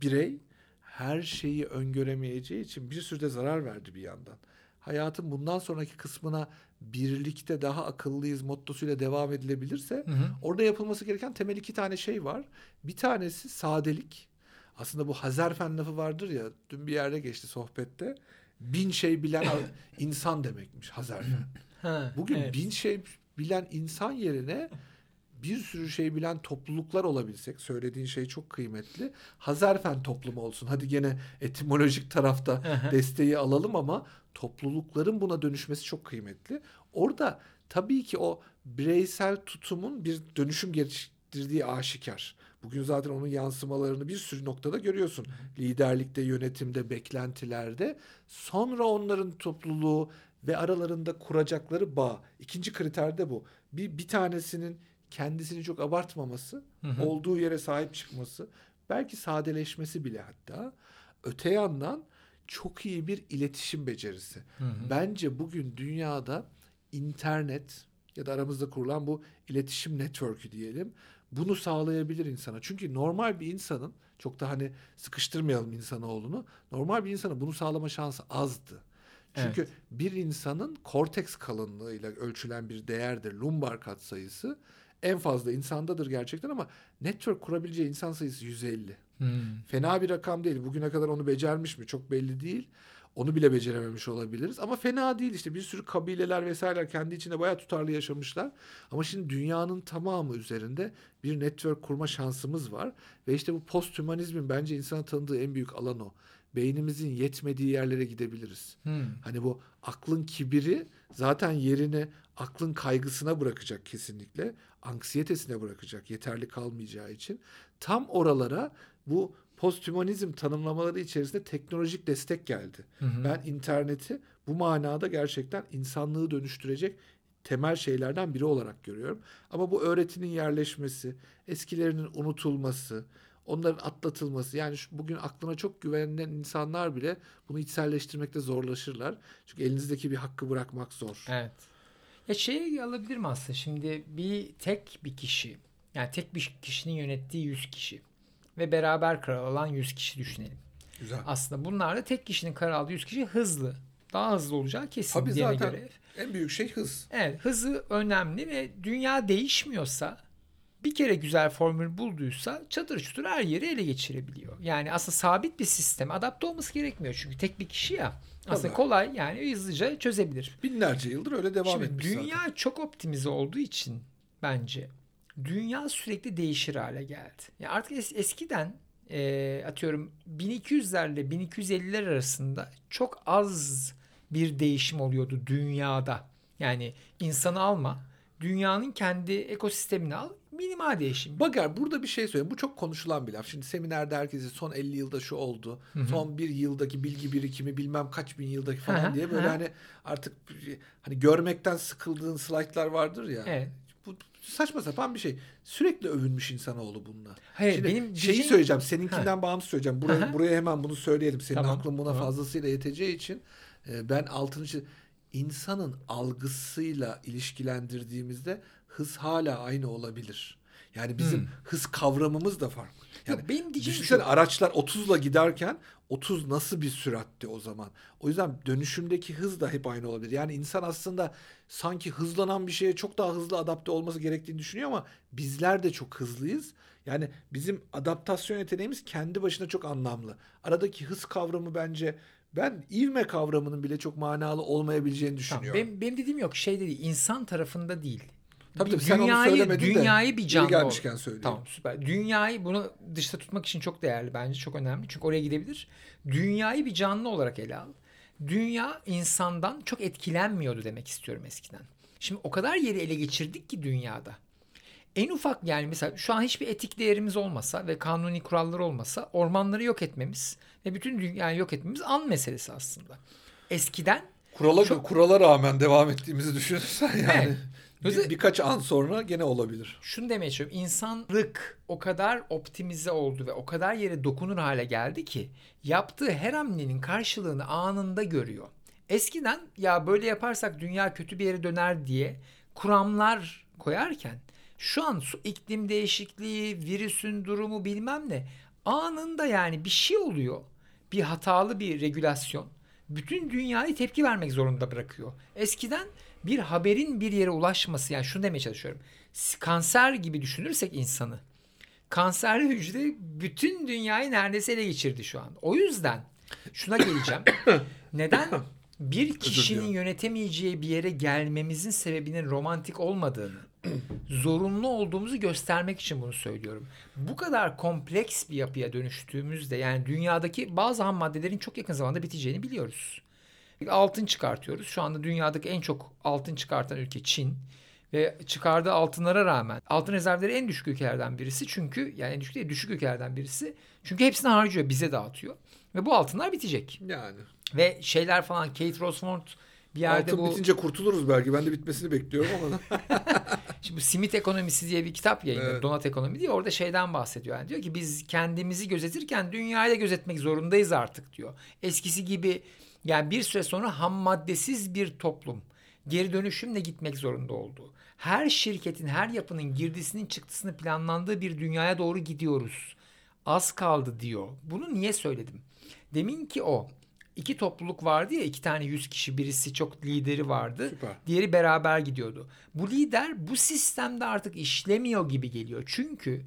birey her şeyi öngöremeyeceği için bir sürü de zarar verdi bir yandan. Hayatın bundan sonraki kısmına birlikte daha akıllıyız mottosuyla devam edilebilirse hı hı. orada yapılması gereken temel iki tane şey var. Bir tanesi sadelik. Aslında bu Hazerfen lafı vardır ya dün bir yerde geçti sohbette. Bin şey bilen insan demekmiş Hazerfen. Bugün evet. bin şey bilen insan yerine bir sürü şey bilen topluluklar olabilsek söylediğin şey çok kıymetli. Hazerfen toplumu olsun. Hadi gene etimolojik tarafta desteği alalım ama toplulukların buna dönüşmesi çok kıymetli. Orada tabii ki o bireysel tutumun bir dönüşüm geliştirdiği aşikar. Bugün zaten onun yansımalarını bir sürü noktada görüyorsun. Liderlikte, yönetimde, beklentilerde. Sonra onların topluluğu ve aralarında kuracakları bağ. İkinci kriter de bu. Bir, bir tanesinin kendisini çok abartmaması, hı hı. olduğu yere sahip çıkması, belki sadeleşmesi bile hatta. Öte yandan çok iyi bir iletişim becerisi. Hı hı. Bence bugün dünyada internet ya da aramızda kurulan bu iletişim network'ü diyelim bunu sağlayabilir insana. Çünkü normal bir insanın çok da hani sıkıştırmayalım insanoğlunu. Normal bir insanın bunu sağlama şansı azdı. Çünkü evet. bir insanın korteks kalınlığıyla ölçülen bir değerdir lumbar katsayısı. En fazla insandadır gerçekten ama network kurabileceği insan sayısı 150. Hmm. Fena bir rakam değil. Bugüne kadar onu becermiş mi çok belli değil. Onu bile becerememiş olabiliriz. Ama fena değil işte bir sürü kabileler vesaireler kendi içinde bayağı tutarlı yaşamışlar. Ama şimdi dünyanın tamamı üzerinde bir network kurma şansımız var. Ve işte bu posthumanizmin bence insana tanıdığı en büyük alan o. Beynimizin yetmediği yerlere gidebiliriz. Hmm. Hani bu aklın kibiri zaten yerini aklın kaygısına bırakacak kesinlikle. Anksiyetesine bırakacak yeterli kalmayacağı için. Tam oralara bu posthumanizm tanımlamaları içerisinde teknolojik destek geldi. Hı hı. Ben interneti bu manada gerçekten insanlığı dönüştürecek temel şeylerden biri olarak görüyorum. Ama bu öğretinin yerleşmesi, eskilerinin unutulması, onların atlatılması yani şu, bugün aklına çok güvenen insanlar bile bunu içselleştirmekte zorlaşırlar. Çünkü elinizdeki bir hakkı bırakmak zor. Evet. Ya şey alabilirim aslında şimdi bir tek bir kişi yani tek bir kişinin yönettiği 100 kişi ve beraber karar alan 100 kişi düşünelim. Güzel. Aslında bunlar da tek kişinin karar aldığı 100 kişi hızlı. Daha hızlı olacağı kesin Tabii zaten göre. en büyük şey hız. Evet hızı önemli ve dünya değişmiyorsa bir kere güzel formül bulduysa çatır çutur her yeri ele geçirebiliyor. Yani aslında sabit bir sistem adapte olması gerekmiyor çünkü tek bir kişi ya. Aslında Tabii. kolay yani hızlıca çözebilir. Binlerce yıldır öyle devam Şimdi etmiş dünya zaten. çok optimize olduğu için bence dünya sürekli değişir hale geldi. Yani artık es- eskiden e, atıyorum 1200'lerle 1250'ler arasında çok az bir değişim oluyordu dünyada. Yani insanı alma, dünyanın kendi ekosistemini al, minimal değişim. Bakar burada bir şey söyleyeyim. Bu çok konuşulan bir laf. Şimdi seminerde herkesi son 50 yılda şu oldu. Hı-hı. Son bir yıldaki bilgi birikimi bilmem kaç bin yıldaki falan Hı-hı. diye böyle Hı-hı. hani artık hani görmekten sıkıldığın slaytlar vardır ya. Evet. Saçma sapan bir şey. Sürekli övünmüş insanoğlu bununla. Hayır, Şimdi benim şeyi diyeceğim... söyleyeceğim. Seninkinden ha. bağımsız söyleyeceğim. Buraya, buraya hemen bunu söyleyelim. Senin tamam. aklın buna tamam. fazlasıyla yeteceği için e, ben altını çiz... insanın algısıyla ilişkilendirdiğimizde hız hala aynı olabilir. Yani bizim hmm. hız kavramımız da farklı. Yani Yok, benim diyeceğim düşünsene şu... araçlar 30'la giderken 30 nasıl bir süratti o zaman? O yüzden dönüşümdeki hız da hep aynı olabilir. Yani insan aslında sanki hızlanan bir şeye çok daha hızlı adapte olması gerektiğini düşünüyor ama bizler de çok hızlıyız. Yani bizim adaptasyon yeteneğimiz kendi başına çok anlamlı. Aradaki hız kavramı bence ben ivme kavramının bile çok manalı olmayabileceğini düşünüyorum. Tamam, benim, benim dediğim yok şey dedi insan tarafında değil Tabii tabii sen dünyayı, onu söylemedin dünyayı de. bir canlı gelmişken söyleyeyim. Tamam süper. Dünyayı bunu dışta tutmak için çok değerli bence çok önemli. Çünkü oraya gidebilir. Dünyayı bir canlı olarak ele al. Dünya insandan çok etkilenmiyordu demek istiyorum eskiden. Şimdi o kadar yeri ele geçirdik ki dünyada. En ufak yani mesela şu an hiçbir etik değerimiz olmasa ve kanuni kurallar olmasa ormanları yok etmemiz ve bütün dünyayı yok etmemiz an meselesi aslında. Eskiden Kurala, çok... kurala rağmen devam ettiğimizi düşünürsen yani. Evet. Bir, birkaç an sonra gene olabilir. Şunu demeye çalışıyorum. İnsanlık o kadar optimize oldu ve o kadar yere dokunur hale geldi ki yaptığı her hamlenin karşılığını anında görüyor. Eskiden ya böyle yaparsak dünya kötü bir yere döner diye kuramlar koyarken şu an su iklim değişikliği, virüsün durumu bilmem ne anında yani bir şey oluyor. Bir hatalı bir regülasyon bütün dünyayı tepki vermek zorunda bırakıyor. Eskiden bir haberin bir yere ulaşması yani şunu demeye çalışıyorum. Kanser gibi düşünürsek insanı. Kanserli hücre bütün dünyayı neredeyse ele geçirdi şu an. O yüzden şuna geleceğim. Neden bir kişinin yönetemeyeceği bir yere gelmemizin sebebinin romantik olmadığını, zorunlu olduğumuzu göstermek için bunu söylüyorum. Bu kadar kompleks bir yapıya dönüştüğümüzde yani dünyadaki bazı ham maddelerin çok yakın zamanda biteceğini biliyoruz. Altın çıkartıyoruz. Şu anda dünyadaki en çok altın çıkartan ülke Çin ve çıkardığı altınlara rağmen altın rezervleri en düşük ülkelerden birisi çünkü yani en düşük değil düşük ülkelerden birisi. Çünkü hepsini harcıyor bize dağıtıyor ve bu altınlar bitecek. Yani. Ve şeyler falan Kate Rosford bir yerde Altın bu... bitince kurtuluruz belki. Ben de bitmesini bekliyorum ama. Şimdi simit ekonomisi diye bir kitap yayınladı. Evet. Donat ekonomi diye. Orada şeyden bahsediyor. Yani diyor ki biz kendimizi gözetirken dünyayı da gözetmek zorundayız artık diyor. Eskisi gibi yani bir süre sonra ham maddesiz bir toplum geri dönüşümle gitmek zorunda oldu. Her şirketin, her yapının girdisinin çıktısını planlandığı bir dünyaya doğru gidiyoruz. Az kaldı diyor. Bunu niye söyledim? Demin ki o iki topluluk vardı ya iki tane yüz kişi birisi çok lideri vardı. Süper. Diğeri beraber gidiyordu. Bu lider bu sistemde artık işlemiyor gibi geliyor. Çünkü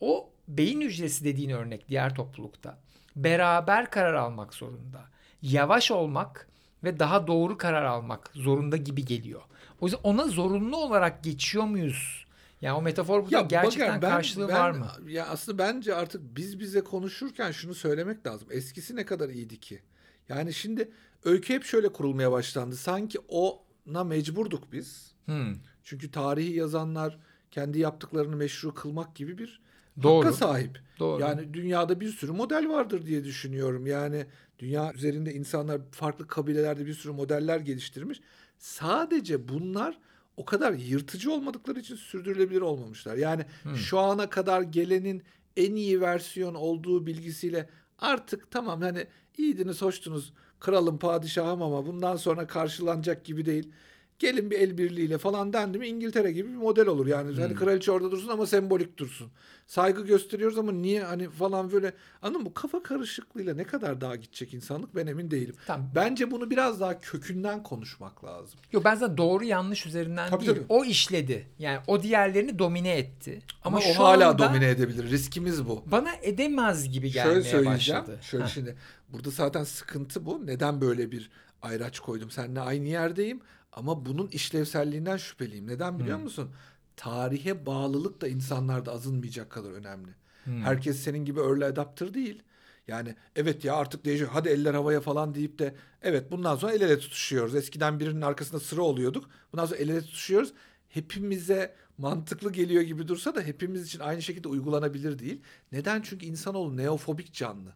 o beyin hücresi dediğin örnek diğer toplulukta beraber karar almak zorunda. Yavaş olmak ve daha doğru karar almak zorunda gibi geliyor. O yüzden ona zorunlu olarak geçiyor muyuz? Yani o metafor burada ya gerçekten bakar, ben, karşılığı ben, var mı? Ya aslında bence artık biz bize konuşurken şunu söylemek lazım. Eskisi ne kadar iyiydi ki? Yani şimdi öykü hep şöyle kurulmaya başlandı. Sanki ona mecburduk biz. Hmm. Çünkü tarihi yazanlar kendi yaptıklarını meşru kılmak gibi bir Doğru. hakka sahip. Doğru. Yani dünyada bir sürü model vardır diye düşünüyorum. Yani dünya üzerinde insanlar farklı kabilelerde bir sürü modeller geliştirmiş. Sadece bunlar o kadar yırtıcı olmadıkları için sürdürülebilir olmamışlar. Yani hmm. şu ana kadar gelenin en iyi versiyon olduğu bilgisiyle artık tamam hani iyiydiniz hoştunuz kralım padişahım ama bundan sonra karşılanacak gibi değil. Gelin bir el birliğiyle falan dendi mi İngiltere gibi bir model olur yani. Hani hmm. Hani kraliçe orada dursun ama sembolik dursun. Saygı gösteriyoruz ama niye hani falan böyle. Anladın mı? Bu kafa karışıklığıyla ne kadar daha gidecek insanlık ben emin değilim. Tamam. Bence bunu biraz daha kökünden konuşmak lazım. Yok ben zaten doğru yanlış üzerinden tabii, değil. Tabii. O işledi. Yani o diğerlerini domine etti. Ama, ama o hala anda, domine edebilir. Riskimiz bu. Bana edemez gibi gelmeye Şöyle söyleyeceğim. başladı. Şöyle ha. şimdi burada zaten sıkıntı bu. Neden böyle bir ayraç koydum? Seninle aynı yerdeyim ama bunun işlevselliğinden şüpheliyim. Neden biliyor hmm. musun? Tarihe bağlılık da insanlarda azınmayacak kadar önemli. Hmm. Herkes senin gibi early adapter değil. Yani evet ya artık değişiyor. Hadi eller havaya falan deyip de evet bundan sonra el ele tutuşuyoruz. Eskiden birinin arkasında sıra oluyorduk. Bundan sonra el ele tutuşuyoruz. Hepimize mantıklı geliyor gibi dursa da hepimiz için aynı şekilde uygulanabilir değil. Neden? Çünkü insanoğlu neofobik canlı.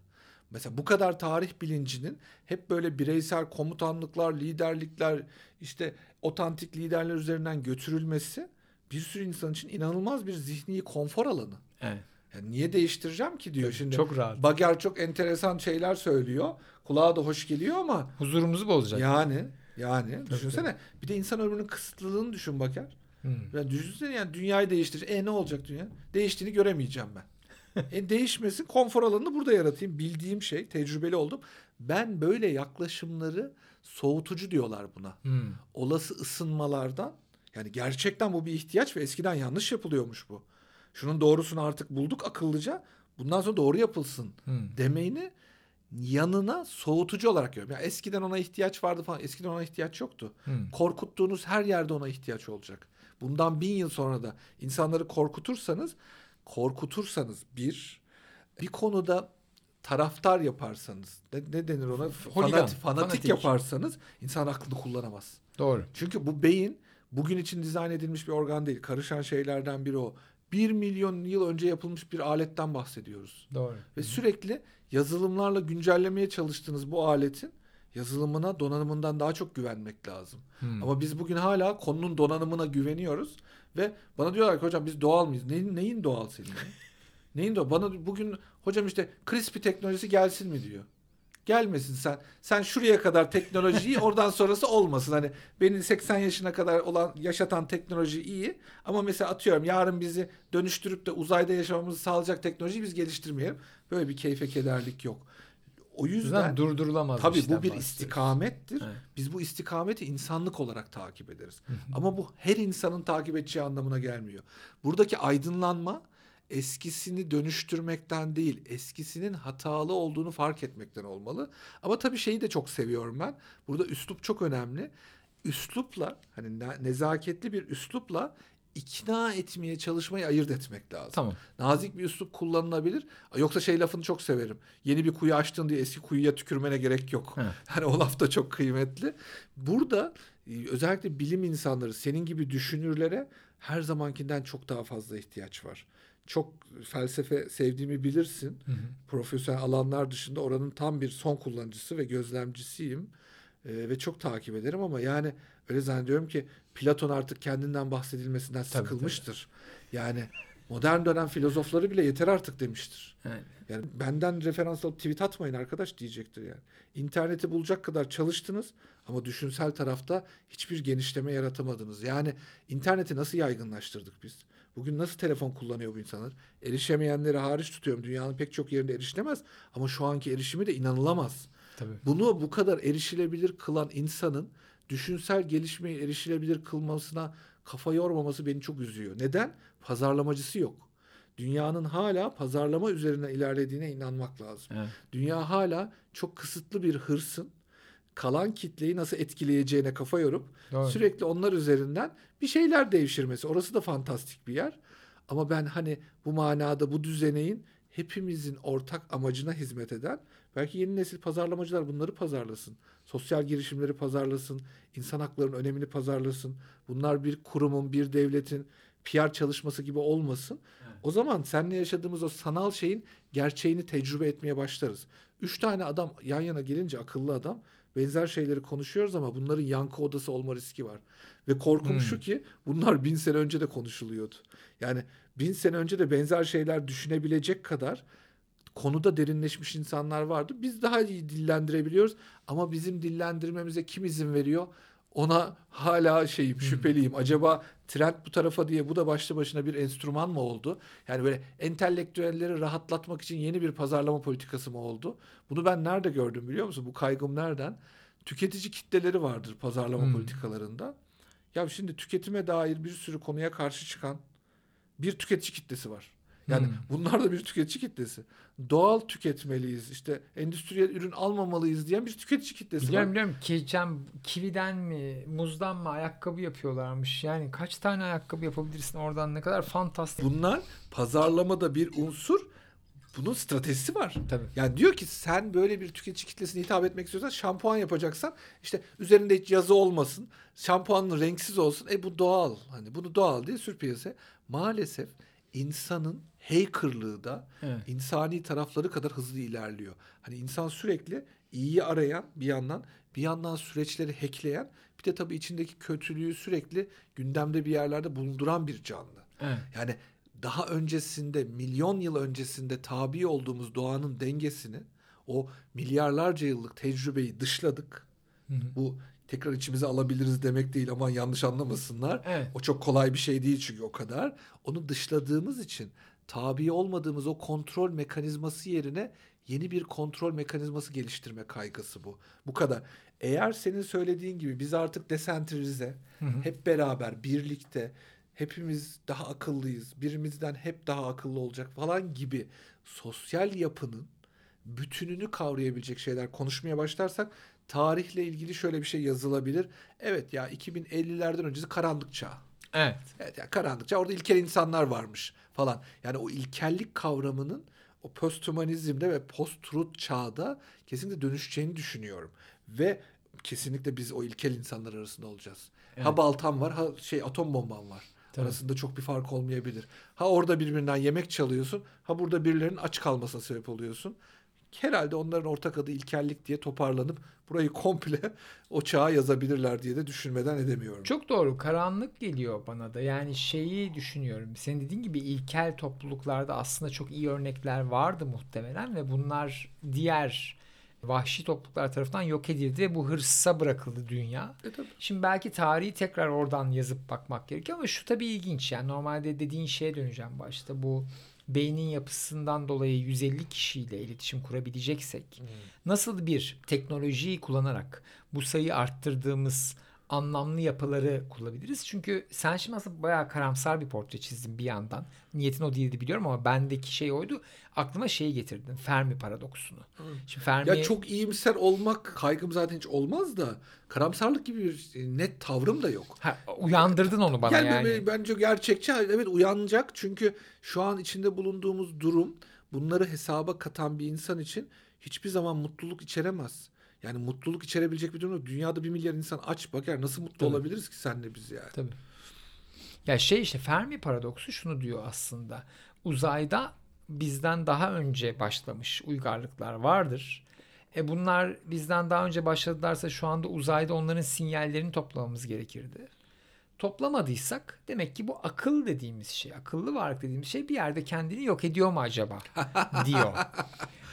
Mesela bu kadar tarih bilincinin hep böyle bireysel komutanlıklar, liderlikler, işte otantik liderler üzerinden götürülmesi bir sürü insan için inanılmaz bir zihni konfor alanı. Evet. Yani niye değiştireceğim ki diyor şimdi. Çok rahat. Bager çok enteresan şeyler söylüyor. Kulağa da hoş geliyor ama. Huzurumuzu bozacak. Yani yani Tabii düşünsene. Tabii. Bir de insan ömrünün kısıtlılığını düşün Bager. Hmm. Yani düşünsene yani dünyayı değiştirir. E ne olacak dünya? Değiştiğini göremeyeceğim ben e, değişmesin konfor alanını burada yaratayım. Bildiğim şey tecrübeli oldum. Ben böyle yaklaşımları soğutucu diyorlar buna. Hmm. Olası ısınmalardan yani gerçekten bu bir ihtiyaç ve eskiden yanlış yapılıyormuş bu. Şunun doğrusunu artık bulduk akıllıca. Bundan sonra doğru yapılsın hmm. demeyini yanına soğutucu olarak görüyorum. Yani eskiden ona ihtiyaç vardı falan. Eskiden ona ihtiyaç yoktu. Hmm. Korkuttuğunuz her yerde ona ihtiyaç olacak. bundan bin yıl sonra da insanları korkutursanız korkutursanız bir bir konuda taraftar yaparsanız ne, ne denir ona Holigan, fanatik, fanatik, fanatik yaparsanız insan aklını kullanamaz. Doğru. Çünkü bu beyin bugün için dizayn edilmiş bir organ değil. Karışan şeylerden biri o. Bir milyon yıl önce yapılmış bir aletten bahsediyoruz. Doğru. Ve Hı-hı. sürekli yazılımlarla güncellemeye çalıştığınız bu aletin yazılımına, donanımından daha çok güvenmek lazım. Hmm. Ama biz bugün hala konunun donanımına güveniyoruz ve bana diyorlar ki hocam biz doğal mıyız? Neyin, neyin doğal senin? neyin doğal? Bana bugün hocam işte CRISPR teknolojisi gelsin mi diyor. Gelmesin sen. Sen şuraya kadar teknolojiyi oradan sonrası olmasın. Hani beni 80 yaşına kadar olan yaşatan teknoloji iyi ama mesela atıyorum yarın bizi dönüştürüp de uzayda yaşamamızı sağlayacak teknolojiyi biz geliştirmeyelim. Böyle bir keyfe kederlik yok. O yüzden durdurulamaz. Tabii bu bir istikamettir. Evet. Biz bu istikameti insanlık olarak takip ederiz. Ama bu her insanın takip edeceği anlamına gelmiyor. Buradaki aydınlanma eskisini dönüştürmekten değil, eskisinin hatalı olduğunu fark etmekten olmalı. Ama tabii şeyi de çok seviyorum ben. Burada üslup çok önemli. Üslupla hani nezaketli bir üslupla ikna etmeye çalışmayı ayırt etmek lazım. Tamam. Nazik bir üslup kullanılabilir. Yoksa şey lafını çok severim. Yeni bir kuyu açtın diye eski kuyuya tükürmene gerek yok. Evet. Hani o laf da çok kıymetli. Burada e, özellikle bilim insanları senin gibi düşünürlere her zamankinden çok daha fazla ihtiyaç var. Çok felsefe sevdiğimi bilirsin. Hı hı. Profesyonel alanlar dışında oranın tam bir son kullanıcısı ve gözlemcisiyim. Ee, ve çok takip ederim ama yani öyle zannediyorum ki Platon artık kendinden bahsedilmesinden tabii, sıkılmıştır. Tabii. Yani modern dönem filozofları bile yeter artık demiştir. Evet. Yani benden referans alıp tweet atmayın arkadaş diyecektir yani. İnterneti bulacak kadar çalıştınız ama düşünsel tarafta hiçbir genişleme yaratamadınız. Yani interneti nasıl yaygınlaştırdık biz? Bugün nasıl telefon kullanıyor bu insanlar? Erişemeyenleri hariç tutuyorum. Dünyanın pek çok yerinde erişilemez ama şu anki erişimi de inanılamaz. Tabii. Bunu bu kadar erişilebilir kılan insanın düşünsel gelişmeyi erişilebilir kılmasına kafa yormaması beni çok üzüyor. Neden? Pazarlamacısı yok. Dünyanın hala pazarlama üzerine ilerlediğine inanmak lazım. Evet. Dünya hala çok kısıtlı bir hırsın kalan kitleyi nasıl etkileyeceğine kafa yorup Doğru. sürekli onlar üzerinden bir şeyler devşirmesi. Orası da fantastik bir yer. Ama ben hani bu manada bu düzeneğin hepimizin ortak amacına hizmet eden belki yeni nesil pazarlamacılar bunları pazarlasın. Sosyal girişimleri pazarlasın, insan haklarının önemini pazarlasın. Bunlar bir kurumun, bir devletin PR çalışması gibi olmasın. Evet. O zaman seninle yaşadığımız o sanal şeyin gerçeğini tecrübe etmeye başlarız. Üç tane adam yan yana gelince akıllı adam benzer şeyleri konuşuyoruz ama bunların yankı odası olma riski var. Ve korkum hmm. şu ki bunlar bin sene önce de konuşuluyordu. Yani bin sene önce de benzer şeyler düşünebilecek kadar konuda derinleşmiş insanlar vardı. Biz daha iyi dillendirebiliyoruz ama bizim dillendirmemize kim izin veriyor? Ona hala şeyim şüpheliyim. Acaba trend bu tarafa diye bu da başlı başına bir enstrüman mı oldu? Yani böyle entelektüelleri rahatlatmak için yeni bir pazarlama politikası mı oldu? Bunu ben nerede gördüm biliyor musun? Bu kaygım nereden? Tüketici kitleleri vardır pazarlama hmm. politikalarında. Ya şimdi tüketime dair bir sürü konuya karşı çıkan bir tüketici kitlesi var. Yani hmm. bunlar da bir tüketici kitlesi. Doğal tüketmeliyiz. İşte endüstriyel ürün almamalıyız diyen bir tüketici kitlesi biliyorum, var. Biliyorum Geçen kividen mi, muzdan mı ayakkabı yapıyorlarmış. Yani kaç tane ayakkabı yapabilirsin oradan ne kadar fantastik. Bunlar pazarlamada bir unsur. Bunun stratejisi var. Tabii. Yani diyor ki sen böyle bir tüketici kitlesine hitap etmek istiyorsan şampuan yapacaksan işte üzerinde hiç yazı olmasın. Şampuanın renksiz olsun. E bu doğal. Hani bunu doğal diye sür piyasaya. Maalesef insanın hackerlığı da evet. insani tarafları kadar hızlı ilerliyor. Hani insan sürekli iyiyi arayan bir yandan bir yandan süreçleri hackleyen bir de tabii içindeki kötülüğü sürekli gündemde bir yerlerde bulunduran bir canlı. Evet. Yani daha öncesinde milyon yıl öncesinde tabi olduğumuz doğanın dengesini o milyarlarca yıllık tecrübeyi dışladık. Hı hı. Bu tekrar içimize alabiliriz demek değil aman yanlış anlamasınlar. Evet. O çok kolay bir şey değil çünkü o kadar. Onu dışladığımız için tabi olmadığımız o kontrol mekanizması yerine yeni bir kontrol mekanizması geliştirme kaygısı bu. Bu kadar. Eğer senin söylediğin gibi biz artık desentralize, hep beraber, birlikte, hepimiz daha akıllıyız, birimizden hep daha akıllı olacak falan gibi sosyal yapının bütününü kavrayabilecek şeyler konuşmaya başlarsak tarihle ilgili şöyle bir şey yazılabilir. Evet ya 2050'lerden öncesi karanlık çağ. Evet. Evet yani karanlıkça orada ilkel insanlar varmış falan. Yani o ilkellik kavramının o posthumanizmde ve post-truth çağda kesinlikle dönüşeceğini düşünüyorum. Ve kesinlikle biz o ilkel insanlar arasında olacağız. Evet. Ha baltam var, ha şey atom bombam var. Tabii. Arasında çok bir fark olmayabilir. Ha orada birbirinden yemek çalıyorsun, ha burada birilerinin aç kalmasına sebep oluyorsun. Herhalde onların ortak adı ilkellik diye toparlanıp burayı komple o çağa yazabilirler diye de düşünmeden edemiyorum. Çok doğru. Karanlık geliyor bana da. Yani şeyi düşünüyorum. Senin dediğin gibi ilkel topluluklarda aslında çok iyi örnekler vardı muhtemelen ve bunlar diğer vahşi topluluklar tarafından yok edildi ve bu hırsa bırakıldı dünya. E, tabii. Şimdi belki tarihi tekrar oradan yazıp bakmak gerekiyor ama şu tabii ilginç yani normalde dediğin şeye döneceğim başta bu beynin yapısından dolayı 150 kişiyle iletişim kurabileceksek hmm. nasıl bir teknolojiyi kullanarak bu sayıyı arttırdığımız anlamlı yapıları kullanabiliriz. Çünkü sen şimdi aslında bayağı karamsar bir portre çizdin bir yandan. Niyetin o değildi biliyorum ama bendeki şey oydu. Aklıma şeyi getirdin. Fermi paradoksunu. Hı. Şimdi Fermi... Ya çok iyimser olmak kaygım zaten hiç olmaz da karamsarlık gibi bir net tavrım da yok. Ha, uyandırdın onu bana yani. yani. Bence gerçekçi. Evet uyanacak. Çünkü şu an içinde bulunduğumuz durum bunları hesaba katan bir insan için hiçbir zaman mutluluk içeremez. Yani mutluluk içerebilecek bir durum yok. Dünyada bir milyar insan aç bakar. Nasıl mutlu Tabii. olabiliriz ki senle biz yani? Tabii. Ya şey işte Fermi paradoksu şunu diyor aslında. Uzayda bizden daha önce başlamış uygarlıklar vardır. E bunlar bizden daha önce başladılarsa şu anda uzayda onların sinyallerini toplamamız gerekirdi. Toplamadıysak demek ki bu akıl dediğimiz şey, akıllı varlık dediğimiz şey bir yerde kendini yok ediyor mu acaba diyor.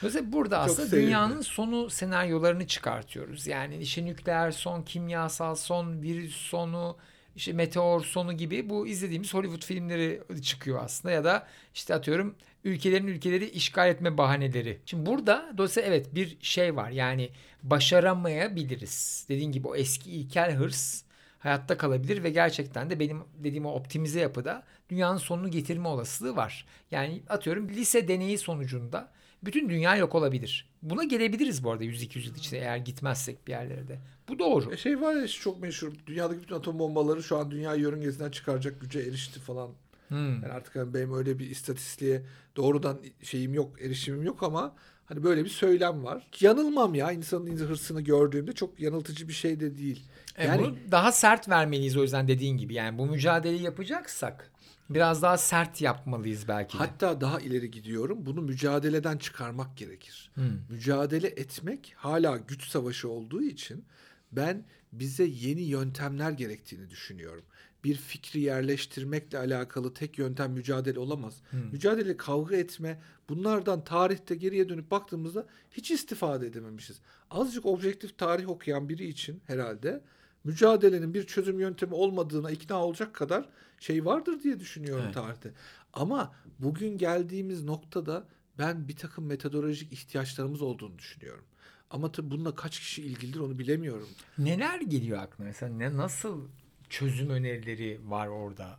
Mesela burada Çok aslında sevimli. dünyanın sonu senaryolarını çıkartıyoruz. Yani işte nükleer son, kimyasal son, virüs sonu, işte meteor sonu gibi bu izlediğimiz Hollywood filmleri çıkıyor aslında ya da işte atıyorum ülkelerin ülkeleri işgal etme bahaneleri. Şimdi burada dolayısıyla evet bir şey var yani başaramayabiliriz. Dediğin gibi o eski ilkel hırs hayatta kalabilir ve gerçekten de benim dediğim o optimize yapıda dünyanın sonunu getirme olasılığı var. Yani atıyorum lise deneyi sonucunda bütün dünya yok olabilir. Buna gelebiliriz bu arada 100-200 yıl içinde eğer gitmezsek bir yerlere de. Bu doğru. E şey var ya çok meşhur. Dünyadaki bütün atom bombaları şu an dünya yörüngesinden çıkaracak güce erişti falan. Hmm. Yani artık hani benim öyle bir istatistiğe doğrudan şeyim yok, erişimim yok ama hani böyle bir söylem var. Yanılmam ya insanın hırsını gördüğümde çok yanıltıcı bir şey de değil. E yani bunu daha sert vermeliyiz o yüzden dediğin gibi. Yani bu mücadeleyi yapacaksak biraz daha sert yapmalıyız belki de. Hatta daha ileri gidiyorum. Bunu mücadeleden çıkarmak gerekir. Hmm. Mücadele etmek hala güç savaşı olduğu için ben bize yeni yöntemler gerektiğini düşünüyorum. Bir fikri yerleştirmekle alakalı tek yöntem mücadele olamaz. Hmm. Mücadele, kavga etme bunlardan tarihte geriye dönüp baktığımızda hiç istifade edememişiz. Azıcık objektif tarih okuyan biri için herhalde mücadelenin bir çözüm yöntemi olmadığına ikna olacak kadar şey vardır diye düşünüyorum evet. tarihte. Ama bugün geldiğimiz noktada ben bir takım metodolojik ihtiyaçlarımız olduğunu düşünüyorum. Ama tabii bununla kaç kişi ilgilidir onu bilemiyorum. Neler geliyor aklına mesela ne nasıl çözüm önerileri var orada?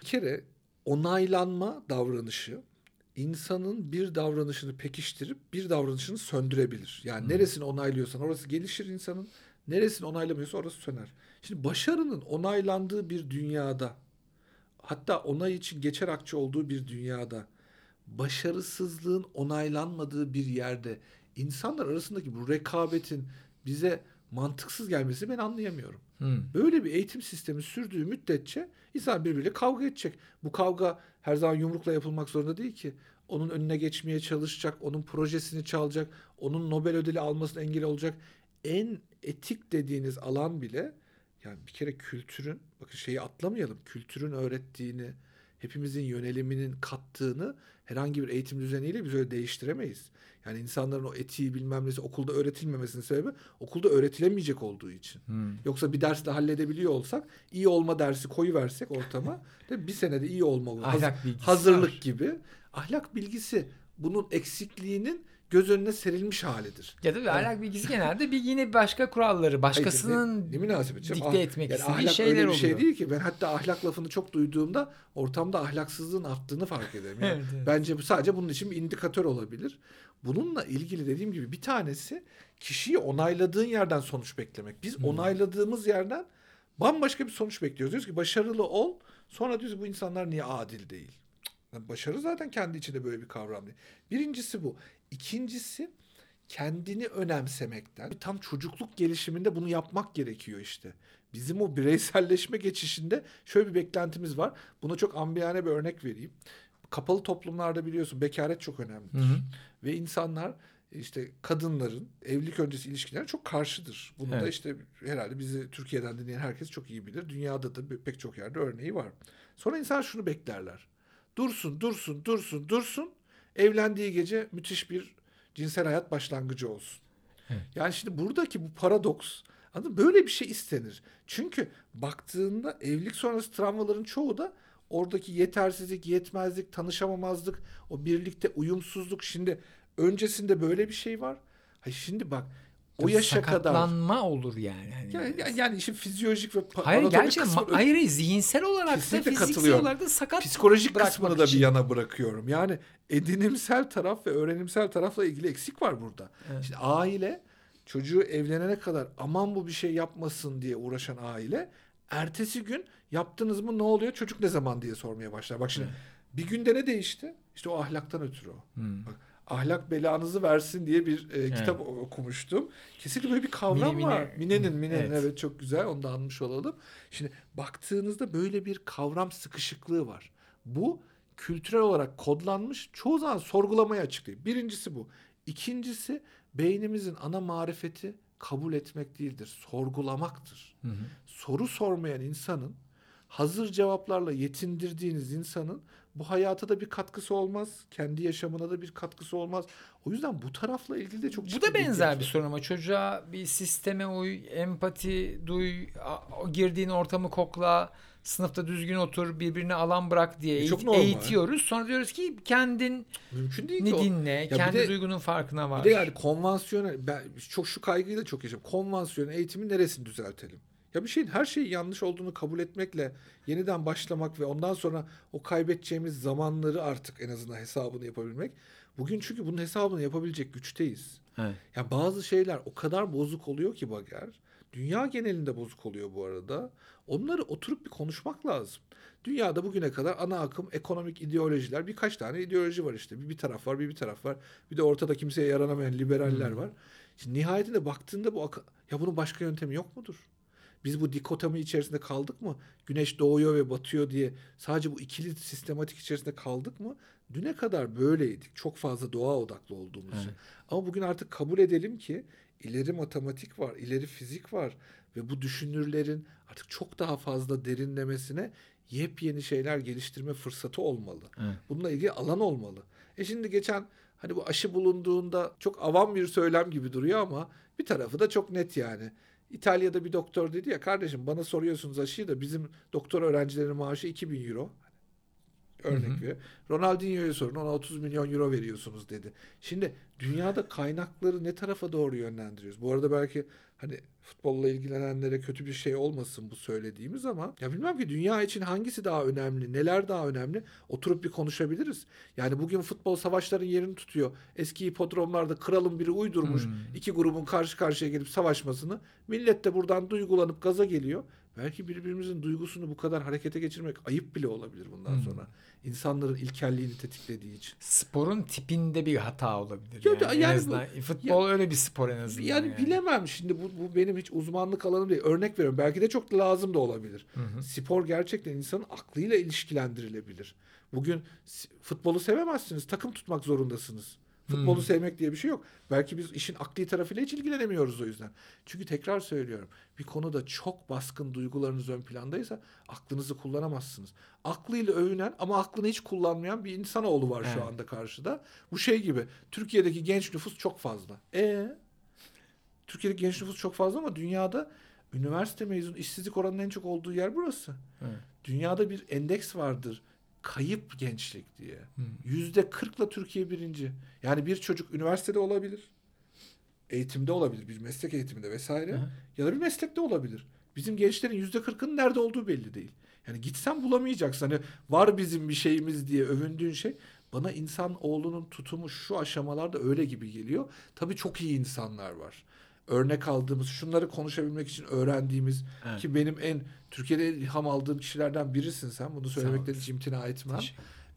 Bir kere onaylanma davranışı insanın bir davranışını pekiştirip bir davranışını söndürebilir. Yani hmm. neresini onaylıyorsan orası gelişir insanın. Neresini onaylamıyorsa orası söner. Şimdi başarının onaylandığı bir dünyada hatta onay için geçer akçe olduğu bir dünyada başarısızlığın onaylanmadığı bir yerde insanlar arasındaki bu rekabetin bize mantıksız gelmesi ben anlayamıyorum. Hmm. Böyle bir eğitim sistemi sürdüğü müddetçe insan birbiriyle kavga edecek. Bu kavga her zaman yumrukla yapılmak zorunda değil ki. Onun önüne geçmeye çalışacak, onun projesini çalacak, onun Nobel ödülü almasına engel olacak. En etik dediğiniz alan bile yani bir kere kültürün bakın şeyi atlamayalım. Kültürün öğrettiğini, hepimizin yöneliminin kattığını herhangi bir eğitim düzeniyle biz öyle değiştiremeyiz. Yani insanların o etiği bilmem nesi okulda öğretilmemesinin sebebi okulda öğretilemeyecek olduğu için. Hmm. Yoksa bir dersle halledebiliyor olsak iyi olma dersi koyu versek ortama bir senede iyi olma haz, hazırlık var. gibi ahlak bilgisi bunun eksikliğinin göz önüne serilmiş halidir. Ya da yani, ahlak bilgisi genelde bir yine başka kuralları başkasının Hayır, ne, ne dikte ah, etmek yani istediği şeyler öyle bir şey oluyor. şey değil ki. Ben hatta ahlak lafını çok duyduğumda ortamda ahlaksızlığın arttığını fark ederim. Yani evet, evet. Bence bu sadece bunun için bir indikatör olabilir. Bununla ilgili dediğim gibi bir tanesi kişiyi onayladığın yerden sonuç beklemek. Biz hmm. onayladığımız yerden bambaşka bir sonuç bekliyoruz. Diyoruz ki başarılı ol. Sonra diyoruz bu insanlar niye adil değil? Yani başarı zaten kendi içinde böyle bir kavram değil. Birincisi bu. İkincisi kendini önemsemekten. Tam çocukluk gelişiminde bunu yapmak gerekiyor işte. Bizim o bireyselleşme geçişinde şöyle bir beklentimiz var. Buna çok ambiyane bir örnek vereyim. Kapalı toplumlarda biliyorsun bekaret çok önemlidir. Hı hı. Ve insanlar işte kadınların evlilik öncesi ilişkiler çok karşıdır. Bunu evet. da işte herhalde bizi Türkiye'den dinleyen herkes çok iyi bilir. Dünyada da pek çok yerde örneği var. Sonra insan şunu beklerler. Dursun, dursun, dursun, dursun. Evlendiği gece müthiş bir cinsel hayat başlangıcı olsun. Evet. Yani şimdi buradaki bu paradoks anladın Böyle bir şey istenir. Çünkü baktığında evlilik sonrası travmaların çoğu da oradaki yetersizlik, yetmezlik, tanışamamazlık, o birlikte uyumsuzluk. Şimdi öncesinde böyle bir şey var. Hayır şimdi bak o yaşa kadar sakatlanma olur yani. Hani yani, yani işin fizyolojik ve hayır gerçekten kısmı, hayır zihinsel olarak da fiziksel olarak da sakat psikolojik kısmını da bir yana bırakıyorum. Yani edinimsel taraf ve öğrenimsel tarafla ilgili eksik var burada. Evet. Şimdi aile çocuğu evlenene kadar aman bu bir şey yapmasın diye uğraşan aile ertesi gün yaptınız mı ne oluyor çocuk ne zaman diye sormaya başlar. Bak şimdi bir günde ne değişti? İşte o ahlaktan ötürü o. Hmm. Bak, ahlak belanızı versin diye bir e, evet. kitap okumuştum. Kesinlikle böyle bir kavram Mine, var. Mine'nin, Mine'nin evet. evet çok güzel. Onu da anmış olalım. Şimdi baktığınızda böyle bir kavram sıkışıklığı var. Bu kültürel olarak kodlanmış. Çoğu zaman sorgulamaya açık değil. Birincisi bu. İkincisi beynimizin ana marifeti kabul etmek değildir. Sorgulamaktır. Hı hı. Soru sormayan insanın hazır cevaplarla yetindirdiğiniz insanın bu hayata da bir katkısı olmaz. Kendi yaşamına da bir katkısı olmaz. O yüzden bu tarafla ilgili de çok Bu da benzer bir sorun ama çocuğa bir sisteme uy, empati duy, girdiğin ortamı kokla, sınıfta düzgün otur, birbirine alan bırak diye e, eğit- eğitiyoruz. Sonra diyoruz ki kendin Mümkün değil ne dinle, ya kendi de, duygunun farkına var. Bir de yani konvansiyonel ben çok şu kaygıyı da çok yaşıyorum. Konvansiyonel eğitimin neresini düzeltelim? Ya bir şeyin her şeyi yanlış olduğunu kabul etmekle yeniden başlamak ve ondan sonra o kaybedeceğimiz zamanları artık en azından hesabını yapabilmek. Bugün çünkü bunun hesabını yapabilecek güçteyiz. Evet. Ya bazı şeyler o kadar bozuk oluyor ki Bager. Dünya genelinde bozuk oluyor bu arada. Onları oturup bir konuşmak lazım. Dünyada bugüne kadar ana akım ekonomik ideolojiler birkaç tane ideoloji var işte. Bir, bir taraf var, bir bir taraf var. Bir de ortada kimseye yaranamayan liberaller hmm. var. Şimdi nihayetinde baktığında bu ya bunun başka yöntemi yok mudur? Biz bu dikotomi içerisinde kaldık mı? Güneş doğuyor ve batıyor diye sadece bu ikili sistematik içerisinde kaldık mı? Düne kadar böyleydik. Çok fazla doğa odaklı olduğumuz evet. için. Ama bugün artık kabul edelim ki ileri matematik var, ileri fizik var ve bu düşünürlerin artık çok daha fazla derinlemesine yepyeni şeyler geliştirme fırsatı olmalı. Evet. Bununla ilgili alan olmalı. E şimdi geçen hani bu aşı bulunduğunda çok avam bir söylem gibi duruyor ama bir tarafı da çok net yani. İtalya'da bir doktor dedi ya kardeşim bana soruyorsunuz aşıyı da bizim doktor öğrencilerinin maaşı 2000 euro. Örnek ver. Ronaldinho'ya sorun ona 30 milyon euro veriyorsunuz dedi. Şimdi dünyada kaynakları ne tarafa doğru yönlendiriyoruz? Bu arada belki hani futbolla ilgilenenlere kötü bir şey olmasın bu söylediğimiz ama ya bilmem ki dünya için hangisi daha önemli, neler daha önemli oturup bir konuşabiliriz. Yani bugün futbol savaşların yerini tutuyor. Eski hipodromlarda kralın biri uydurmuş hmm. iki grubun karşı karşıya gelip savaşmasını. Millet de buradan duygulanıp gaza geliyor. Belki birbirimizin duygusunu bu kadar harekete geçirmek ayıp bile olabilir bundan hmm. sonra insanların ilkelliğini tetiklediği için. Sporun tipinde bir hata olabilir. Ya, yani, yani en azından. Bu, Futbol ya, öyle bir spor en azından. Yani, yani. bilemem şimdi bu, bu benim hiç uzmanlık alanım değil. Örnek veriyorum. Belki de çok lazım da olabilir. Hı hı. Spor gerçekten insanın aklıyla ilişkilendirilebilir. Bugün futbolu sevemezsiniz. Takım tutmak zorundasınız. Futbolu hmm. sevmek diye bir şey yok. Belki biz işin akli tarafıyla hiç ilgilenemiyoruz o yüzden. Çünkü tekrar söylüyorum. Bir konuda çok baskın duygularınız ön plandaysa aklınızı kullanamazsınız. Aklıyla övünen ama aklını hiç kullanmayan bir insanoğlu var evet. şu anda karşıda. Bu şey gibi. Türkiye'deki genç nüfus çok fazla. E Türkiye'deki genç nüfus çok fazla ama dünyada üniversite mezunu işsizlik oranının en çok olduğu yer burası. Evet. Dünyada bir endeks vardır kayıp gençlik diye. Yüzde kırkla Türkiye birinci. Yani bir çocuk üniversitede olabilir. Eğitimde olabilir. Bir meslek eğitiminde vesaire. Hı. Ya da bir meslekte olabilir. Bizim gençlerin yüzde kırkının nerede olduğu belli değil. Yani gitsen bulamayacaksın. Hani var bizim bir şeyimiz diye övündüğün şey. Bana insan oğlunun tutumu şu aşamalarda öyle gibi geliyor. Tabii çok iyi insanlar var. Örnek aldığımız, şunları konuşabilmek için öğrendiğimiz evet. ki benim en Türkiye'de ilham aldığım kişilerden birisin sen. Bunu söylemekten hiç imtina etmem.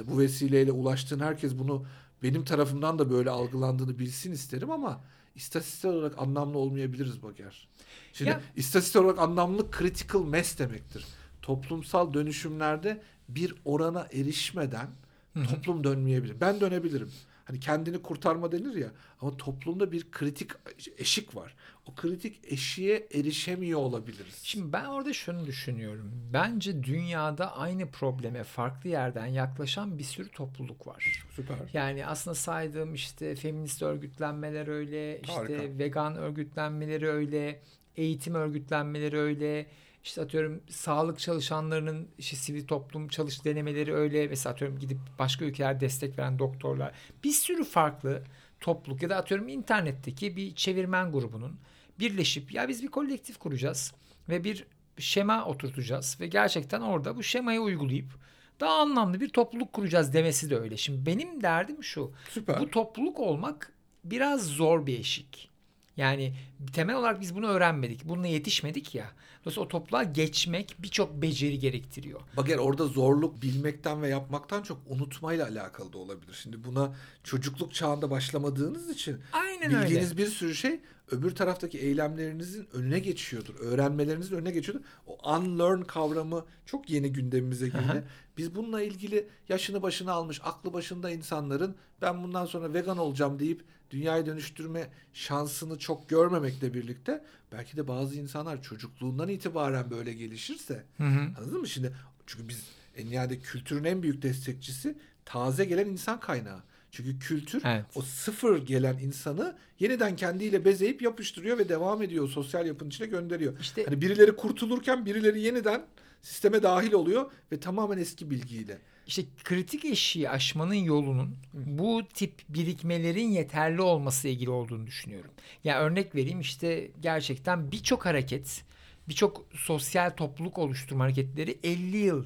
Bu vesileyle ulaştığın herkes bunu benim tarafımdan da böyle algılandığını bilsin isterim ama istatistik olarak anlamlı olmayabiliriz Bager. Şimdi ya. istatistik olarak anlamlı critical mass demektir. Toplumsal dönüşümlerde bir orana erişmeden Hı-hı. toplum dönmeyebilir. Ben dönebilirim. Hani kendini kurtarma denir ya ama toplumda bir kritik eşik var. O kritik eşiğe erişemiyor olabiliriz. Şimdi ben orada şunu düşünüyorum. Bence dünyada aynı probleme farklı yerden yaklaşan bir sürü topluluk var. Süper. Yani aslında saydığım işte feminist örgütlenmeler öyle, işte Harika. vegan örgütlenmeleri öyle, eğitim örgütlenmeleri öyle, işte atıyorum sağlık çalışanlarının işte sivil toplum çalış denemeleri öyle mesela atıyorum gidip başka ülkeler destek veren doktorlar bir sürü farklı topluluk ya da atıyorum internetteki bir çevirmen grubunun birleşip ya biz bir kolektif kuracağız ve bir şema oturtacağız ve gerçekten orada bu şemayı uygulayıp daha anlamlı bir topluluk kuracağız demesi de öyle. Şimdi benim derdim şu. Süper. Bu topluluk olmak biraz zor bir eşik. Yani temel olarak biz bunu öğrenmedik. Bununla yetişmedik ya. Dolayısıyla o topluluğa geçmek birçok beceri gerektiriyor. Bak yani orada zorluk bilmekten ve yapmaktan çok unutmayla alakalı da olabilir. Şimdi buna çocukluk çağında başlamadığınız için Aynen bildiğiniz öyle. bir sürü şey öbür taraftaki eylemlerinizin önüne geçiyordur. Öğrenmelerinizin önüne geçiyordur. O unlearn kavramı çok yeni gündemimize girdi. Biz bununla ilgili yaşını başına almış, aklı başında insanların ben bundan sonra vegan olacağım deyip dünyayı dönüştürme şansını çok görmemekle birlikte belki de bazı insanlar çocukluğundan itibaren böyle gelişirse hı hı. anladın mı? Şimdi çünkü biz en nihayet kültürün en büyük destekçisi taze gelen insan kaynağı. Çünkü kültür evet. o sıfır gelen insanı yeniden kendiyle bezeyip yapıştırıyor ve devam ediyor. Sosyal yapının içine gönderiyor. İşte, hani birileri kurtulurken birileri yeniden sisteme dahil oluyor ve tamamen eski bilgiyle. İşte kritik eşiği aşmanın yolunun bu tip birikmelerin yeterli olması ilgili olduğunu düşünüyorum. Ya yani örnek vereyim işte gerçekten birçok hareket, birçok sosyal topluluk oluşturma hareketleri 50 yıl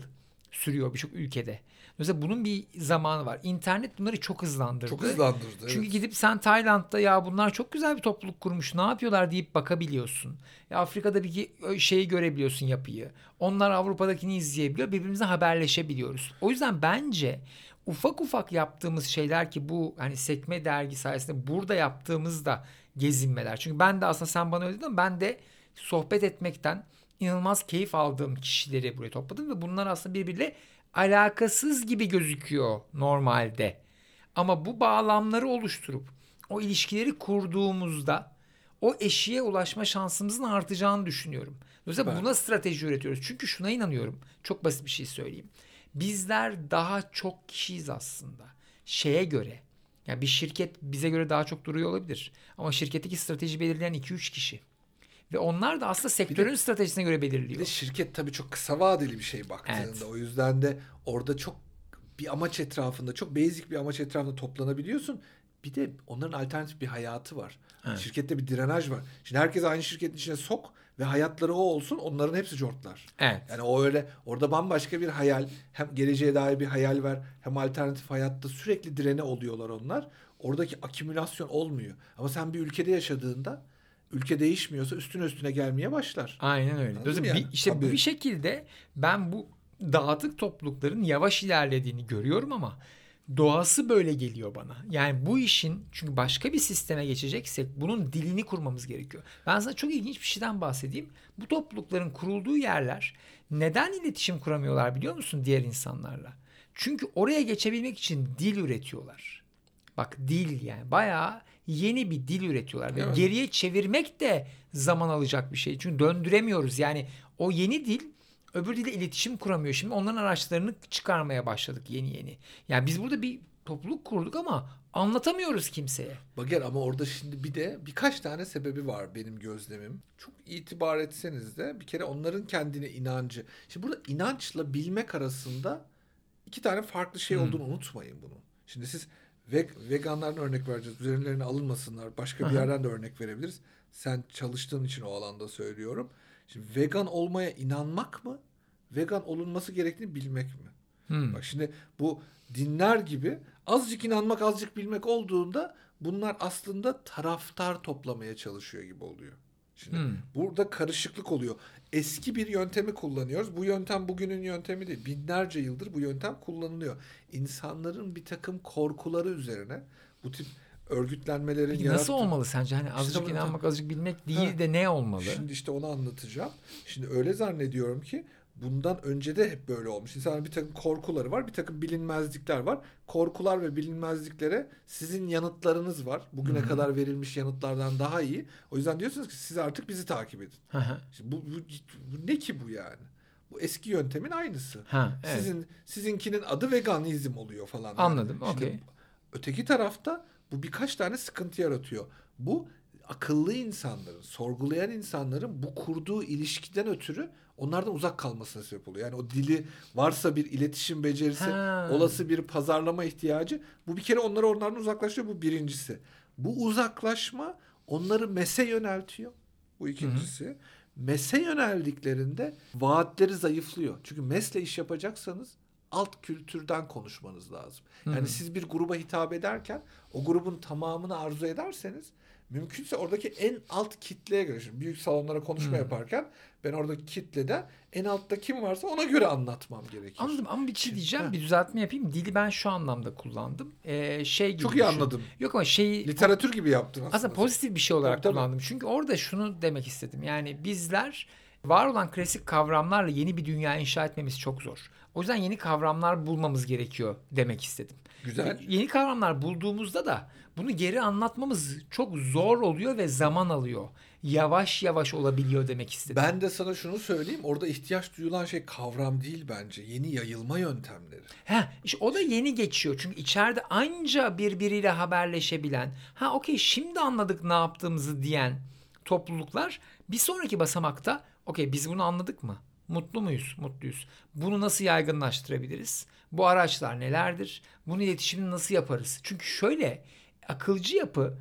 sürüyor birçok ülkede. Mesela bunun bir zamanı var. İnternet bunları çok hızlandırdı. Çok hızlandırdı. Çünkü evet. gidip sen Tayland'da ya bunlar çok güzel bir topluluk kurmuş. Ne yapıyorlar deyip bakabiliyorsun. Ya Afrika'da bir şeyi görebiliyorsun yapıyı. Onlar Avrupa'dakini izleyebiliyor. Birbirimizle haberleşebiliyoruz. O yüzden bence ufak ufak yaptığımız şeyler ki bu hani sekme dergi sayesinde burada yaptığımızda gezinmeler. Çünkü ben de aslında sen bana öyle dedin ben de sohbet etmekten inanılmaz keyif aldığım kişileri buraya topladım ve bunlar aslında birbiriyle alakasız gibi gözüküyor normalde. Ama bu bağlamları oluşturup o ilişkileri kurduğumuzda o eşiğe ulaşma şansımızın artacağını düşünüyorum. Dolayısıyla buna strateji üretiyoruz. Çünkü şuna inanıyorum. Çok basit bir şey söyleyeyim. Bizler daha çok kişiyiz aslında. Şeye göre. Yani bir şirket bize göre daha çok duruyor olabilir. Ama şirketteki strateji belirleyen 2-3 kişi. Ve onlar da aslında sektörün de, stratejisine göre belirliyor. Bir de şirket tabii çok kısa vadeli bir şey baktığında. Evet. O yüzden de orada çok bir amaç etrafında, çok basic bir amaç etrafında toplanabiliyorsun. Bir de onların alternatif bir hayatı var. Evet. Şirkette bir direnaj var. Şimdi herkes aynı şirketin içine sok ve hayatları o olsun. Onların hepsi cortlar. Evet. Yani o öyle orada bambaşka bir hayal, hem geleceğe dair bir hayal var, hem alternatif hayatta sürekli direne oluyorlar onlar. Oradaki akümülasyon olmuyor. Ama sen bir ülkede yaşadığında ülke değişmiyorsa üstüne üstüne gelmeye başlar. Aynen öyle. Dolayısıyla yani? bir, işte Tabii. bir şekilde ben bu dağıtık toplulukların yavaş ilerlediğini görüyorum ama doğası böyle geliyor bana. Yani bu işin çünkü başka bir sisteme geçeceksek bunun dilini kurmamız gerekiyor. Ben sana çok ilginç bir şeyden bahsedeyim. Bu toplulukların kurulduğu yerler neden iletişim kuramıyorlar biliyor musun diğer insanlarla? Çünkü oraya geçebilmek için dil üretiyorlar. Bak dil yani bayağı yeni bir dil üretiyorlar. Ve evet. geriye çevirmek de zaman alacak bir şey. Çünkü döndüremiyoruz. Yani o yeni dil öbür dille iletişim kuramıyor. Şimdi onların araçlarını çıkarmaya başladık yeni yeni. Yani biz burada bir topluluk kurduk ama anlatamıyoruz kimseye. Bager ama orada şimdi bir de birkaç tane sebebi var benim gözlemim. Çok itibar etseniz de bir kere onların kendine inancı. Şimdi burada inançla bilmek arasında iki tane farklı şey hmm. olduğunu unutmayın bunu. Şimdi siz ve veganların örnek vereceğiz. Üzerlerine alınmasınlar. Başka bir yerden de örnek verebiliriz. Sen çalıştığın için o alanda söylüyorum. Şimdi vegan olmaya inanmak mı? Vegan olunması gerektiğini bilmek mi? Hmm. Bak şimdi bu dinler gibi azıcık inanmak, azıcık bilmek olduğunda bunlar aslında taraftar toplamaya çalışıyor gibi oluyor. Şimdi hmm. burada karışıklık oluyor. Eski bir yöntemi kullanıyoruz. Bu yöntem bugünün yöntemi değil. Binlerce yıldır bu yöntem kullanılıyor. İnsanların bir takım korkuları üzerine bu tip örgütlenmelerin Peki yarattığı... Nasıl olmalı sence? Hani azıcık işte, inanmak, azıcık bilmek değil ha, de ne olmalı? Şimdi işte onu anlatacağım. Şimdi öyle zannediyorum ki bundan önce de hep böyle olmuş. İnsanların bir takım korkuları var, bir takım bilinmezlikler var. Korkular ve bilinmezliklere sizin yanıtlarınız var. Bugüne Hı-hı. kadar verilmiş yanıtlardan daha iyi. O yüzden diyorsunuz ki siz artık bizi takip edin. bu, bu, bu ne ki bu yani? Bu eski yöntemin aynısı. Ha, evet. Sizin sizinkinin adı veganizm oluyor falan. Anladım. Yani. Okey. Öteki tarafta bu birkaç tane sıkıntı yaratıyor. Bu akıllı insanların, sorgulayan insanların bu kurduğu ilişkiden ötürü onlardan uzak kalmasına sebep oluyor. Yani o dili varsa bir iletişim becerisi, ha. olası bir pazarlama ihtiyacı bu bir kere onları onlardan uzaklaştırıyor. Bu birincisi. Bu uzaklaşma onları mese yöneltiyor. Bu ikincisi. Hı-hı. Mese yöneldiklerinde vaatleri zayıflıyor. Çünkü mesle iş yapacaksanız alt kültürden konuşmanız lazım. Yani hmm. siz bir gruba hitap ederken o grubun tamamını arzu ederseniz mümkünse oradaki en alt kitleye göre şimdi büyük salonlara konuşma hmm. yaparken ben oradaki kitlede en altta kim varsa ona göre anlatmam gerekir. Anladım ama bir şey diyeceğim bir düzeltme yapayım. Dili ben şu anlamda kullandım. Ee, şey gibi Çok iyi düşün. anladım. Yok ama şey literatür gibi yaptın aslında. Aslında pozitif bir şey olarak tabii, kullandım. Tabii. Çünkü orada şunu demek istedim. Yani bizler var olan klasik kavramlarla yeni bir dünya inşa etmemiz çok zor. O yüzden yeni kavramlar bulmamız gerekiyor demek istedim. Güzel. Yeni kavramlar bulduğumuzda da bunu geri anlatmamız çok zor oluyor ve zaman alıyor. Yavaş yavaş olabiliyor demek istedim. Ben de sana şunu söyleyeyim. Orada ihtiyaç duyulan şey kavram değil bence. Yeni yayılma yöntemleri. Ha, işte o da yeni geçiyor. Çünkü içeride anca birbiriyle haberleşebilen, ha okey şimdi anladık ne yaptığımızı diyen topluluklar bir sonraki basamakta okey biz bunu anladık mı? Mutlu muyuz? Mutluyuz. Bunu nasıl yaygınlaştırabiliriz? Bu araçlar nelerdir? Bunu iletişimini nasıl yaparız? Çünkü şöyle akılcı yapı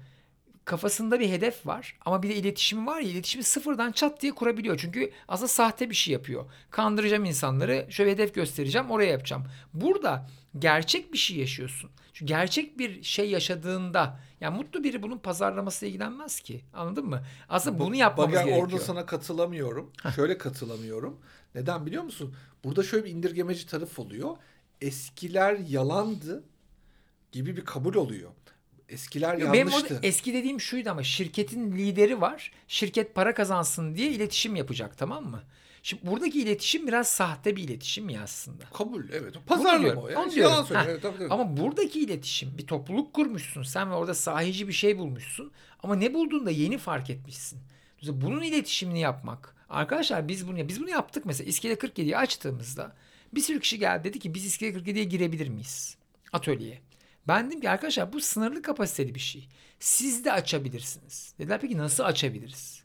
kafasında bir hedef var ama bir de iletişimi var ya iletişimi sıfırdan çat diye kurabiliyor. Çünkü aslında sahte bir şey yapıyor. Kandıracağım insanları şöyle hedef göstereceğim oraya yapacağım. Burada gerçek bir şey yaşıyorsun. Çünkü gerçek bir şey yaşadığında yani mutlu biri bunun pazarlamasıyla ilgilenmez ki. Anladın mı? Aslında bunu yapmamız Bak, gerekiyor. Orada sana katılamıyorum. Şöyle katılamıyorum. Neden biliyor musun? Burada şöyle bir indirgemeci taraf oluyor. Eskiler yalandı gibi bir kabul oluyor. Eskiler Benim yanlıştı. Benim eski dediğim şuydu ama şirketin lideri var. Şirket para kazansın diye iletişim yapacak tamam mı? Şimdi buradaki iletişim biraz sahte bir iletişim ya aslında. Kabul evet. Pazarlama o ya. Yalan söylüyor. Evet, tabii, tabii. Ama buradaki iletişim bir topluluk kurmuşsun sen ve orada sahici bir şey bulmuşsun. Ama ne bulduğunda yeni fark etmişsin. Bunun iletişimini yapmak. Arkadaşlar biz bunu biz bunu yaptık mesela İskele 47'yi açtığımızda bir sürü kişi geldi dedi ki biz İskele 47'ye girebilir miyiz? Atölyeye. Ben dedim ki arkadaşlar bu sınırlı kapasiteli bir şey. Siz de açabilirsiniz. Dediler peki nasıl açabiliriz?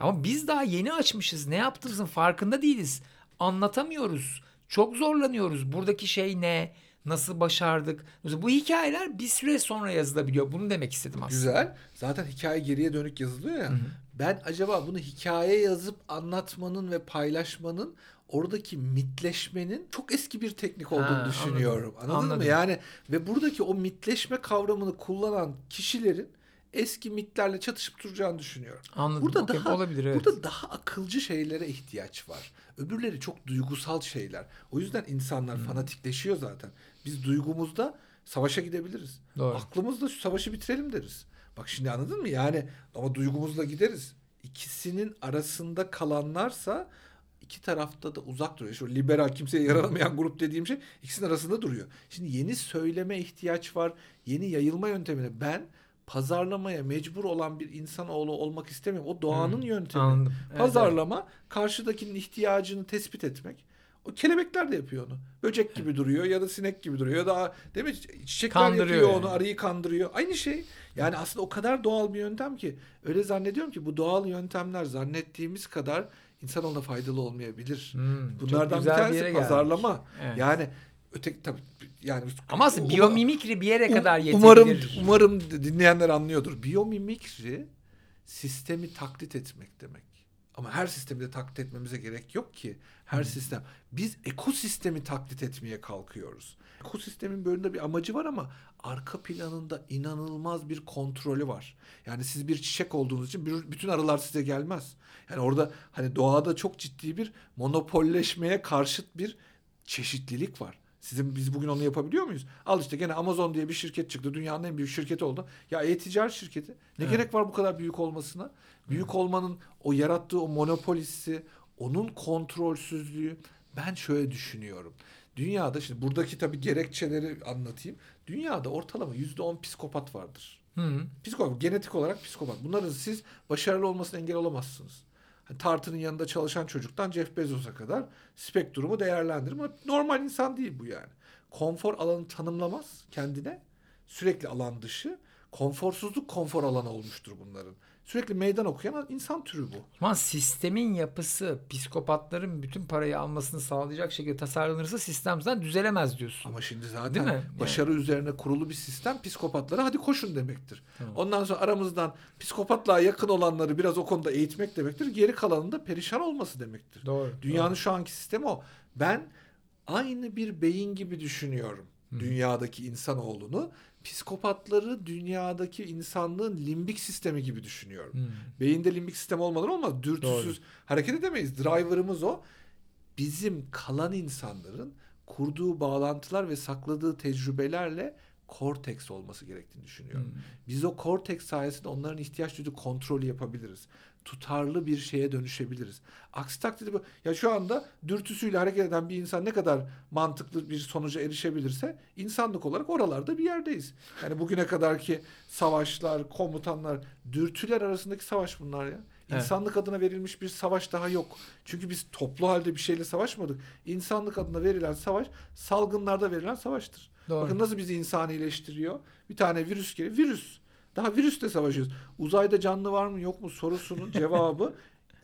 Ama biz daha yeni açmışız. Ne yaptığımızın farkında değiliz. Anlatamıyoruz. Çok zorlanıyoruz. Buradaki şey ne? Nasıl başardık? Bu hikayeler bir süre sonra yazılabiliyor. Bunu demek istedim aslında. Güzel. Zaten hikaye geriye dönük yazılıyor ya. Hı hı. Ben acaba bunu hikaye yazıp anlatmanın ve paylaşmanın oradaki mitleşmenin çok eski bir teknik olduğunu ha, düşünüyorum. Anladın, anladın mı? Yani ve buradaki o mitleşme kavramını kullanan kişilerin eski mitlerle çatışıp duracağını düşünüyorum. Anladım. Burada okay, daha olabilir evet. Burada daha akılcı şeylere ihtiyaç var. Öbürleri çok duygusal şeyler. O yüzden insanlar hmm. fanatikleşiyor zaten. Biz duygumuzda savaşa gidebiliriz. Doğru. Aklımızda şu savaşı bitirelim deriz. Bak şimdi anladın mı? Yani ama duygumuzla gideriz. İkisinin arasında kalanlarsa iki tarafta da uzak duruyor. Şu liberal kimseye yaranamayan grup dediğim şey ikisinin arasında duruyor. Şimdi yeni söyleme ihtiyaç var. Yeni yayılma yöntemine ben pazarlamaya mecbur olan bir insanoğlu olmak istemiyorum. O doğanın hmm, yöntemi. Anladım. Pazarlama evet. karşıdakinin ihtiyacını tespit etmek. O kelebekler de yapıyor onu. Böcek gibi duruyor ya da sinek gibi duruyor ya da değil mi? Çiçekler kandırıyor yapıyor yani. onu, arıyı kandırıyor. Aynı şey. Yani aslında o kadar doğal bir yöntem ki öyle zannediyorum ki bu doğal yöntemler zannettiğimiz kadar insanoğluna faydalı olmayabilir. Hmm, Bunlardan bir tanesi bir pazarlama. Evet. Yani öteki tabii yani ama aslında biyomimikri bir yere um, kadar yetebilir. Umarım umarım dinleyenler anlıyordur. Biyomimikri sistemi taklit etmek demek. Ama her sistemi de taklit etmemize gerek yok ki. Her hmm. sistem. Biz ekosistemi taklit etmeye kalkıyoruz. Ekosistemin bölümünde bir amacı var ama arka planında inanılmaz bir kontrolü var. Yani siz bir çiçek olduğunuz için bütün arılar size gelmez. Yani orada hani doğada çok ciddi bir monopolleşmeye karşıt bir çeşitlilik var. Sizin biz bugün onu yapabiliyor muyuz? Al işte gene Amazon diye bir şirket çıktı. Dünyanın en büyük şirketi oldu. Ya e-ticaret şirketi. Ne evet. gerek var bu kadar büyük olmasına? Büyük evet. olmanın o yarattığı o monopolisi, onun kontrolsüzlüğü ben şöyle düşünüyorum. Dünyada şimdi buradaki tabii gerekçeleri anlatayım. Dünyada ortalama yüzde on psikopat vardır. Hı. Psikopat, genetik olarak psikopat. Bunların siz başarılı olmasına engel olamazsınız. Hani tartının yanında çalışan çocuktan Jeff Bezos'a kadar spektrumu değerlendirir. Ama normal insan değil bu yani. Konfor alanı tanımlamaz kendine. Sürekli alan dışı. Konforsuzluk konfor alanı olmuştur bunların. Sürekli meydan okuyan insan türü bu. Ama sistemin yapısı psikopatların bütün parayı almasını sağlayacak şekilde tasarlanırsa sistem zaten düzelemez diyorsun. Ama şimdi zaten Değil mi? başarı yani. üzerine kurulu bir sistem psikopatlara hadi koşun demektir. Tamam. Ondan sonra aramızdan psikopatlığa yakın olanları biraz o konuda eğitmek demektir. Geri kalanın da perişan olması demektir. Doğru. Dünyanın doğru. şu anki sistemi o. Ben aynı bir beyin gibi düşünüyorum. Hı. Dünyadaki insanoğlunu psikopatları dünyadaki insanlığın limbik sistemi gibi düşünüyorum. Hmm. Beyinde limbik sistem olmadan olmaz. Dürtüsüz Doğru. hareket edemeyiz. Driver'ımız o. Bizim kalan insanların kurduğu bağlantılar ve sakladığı tecrübelerle korteks olması gerektiğini düşünüyorum. Hmm. Biz o korteks sayesinde onların ihtiyaç duyduğu kontrolü yapabiliriz tutarlı bir şeye dönüşebiliriz. Aksi takdirde bu ya şu anda dürtüsüyle hareket eden bir insan ne kadar mantıklı bir sonuca erişebilirse insanlık olarak oralarda bir yerdeyiz. Yani bugüne kadarki savaşlar, komutanlar, dürtüler arasındaki savaş bunlar ya. İnsanlık evet. adına verilmiş bir savaş daha yok. Çünkü biz toplu halde bir şeyle savaşmadık. İnsanlık adına verilen savaş salgınlarda verilen savaştır. Doğru. Bakın nasıl bizi insanileştiriyor. Bir tane virüs geliyor. Virüs. Daha virüsle savaşıyoruz. Uzayda canlı var mı yok mu sorusunun cevabı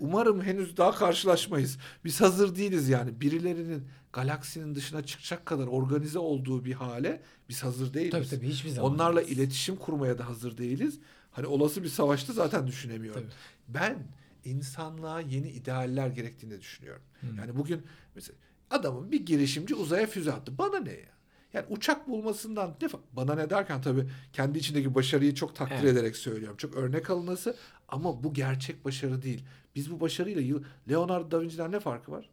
umarım henüz daha karşılaşmayız. Biz hazır değiliz yani. Birilerinin galaksinin dışına çıkacak kadar organize olduğu bir hale biz hazır değiliz. Tabii tabii hiçbir zaman. Onlarla değiliz. iletişim kurmaya da hazır değiliz. Hani olası bir savaşta zaten düşünemiyorum. Tabii. Ben insanlığa yeni idealler gerektiğini düşünüyorum. Hmm. Yani bugün mesela adamın bir girişimci uzaya füze attı. Bana ne ya? Yani uçak bulmasından ne bana ne derken tabii kendi içindeki başarıyı çok takdir evet. ederek söylüyorum. Çok örnek alınası ama bu gerçek başarı değil. Biz bu başarıyla Leonardo da Vinci'den ne farkı var?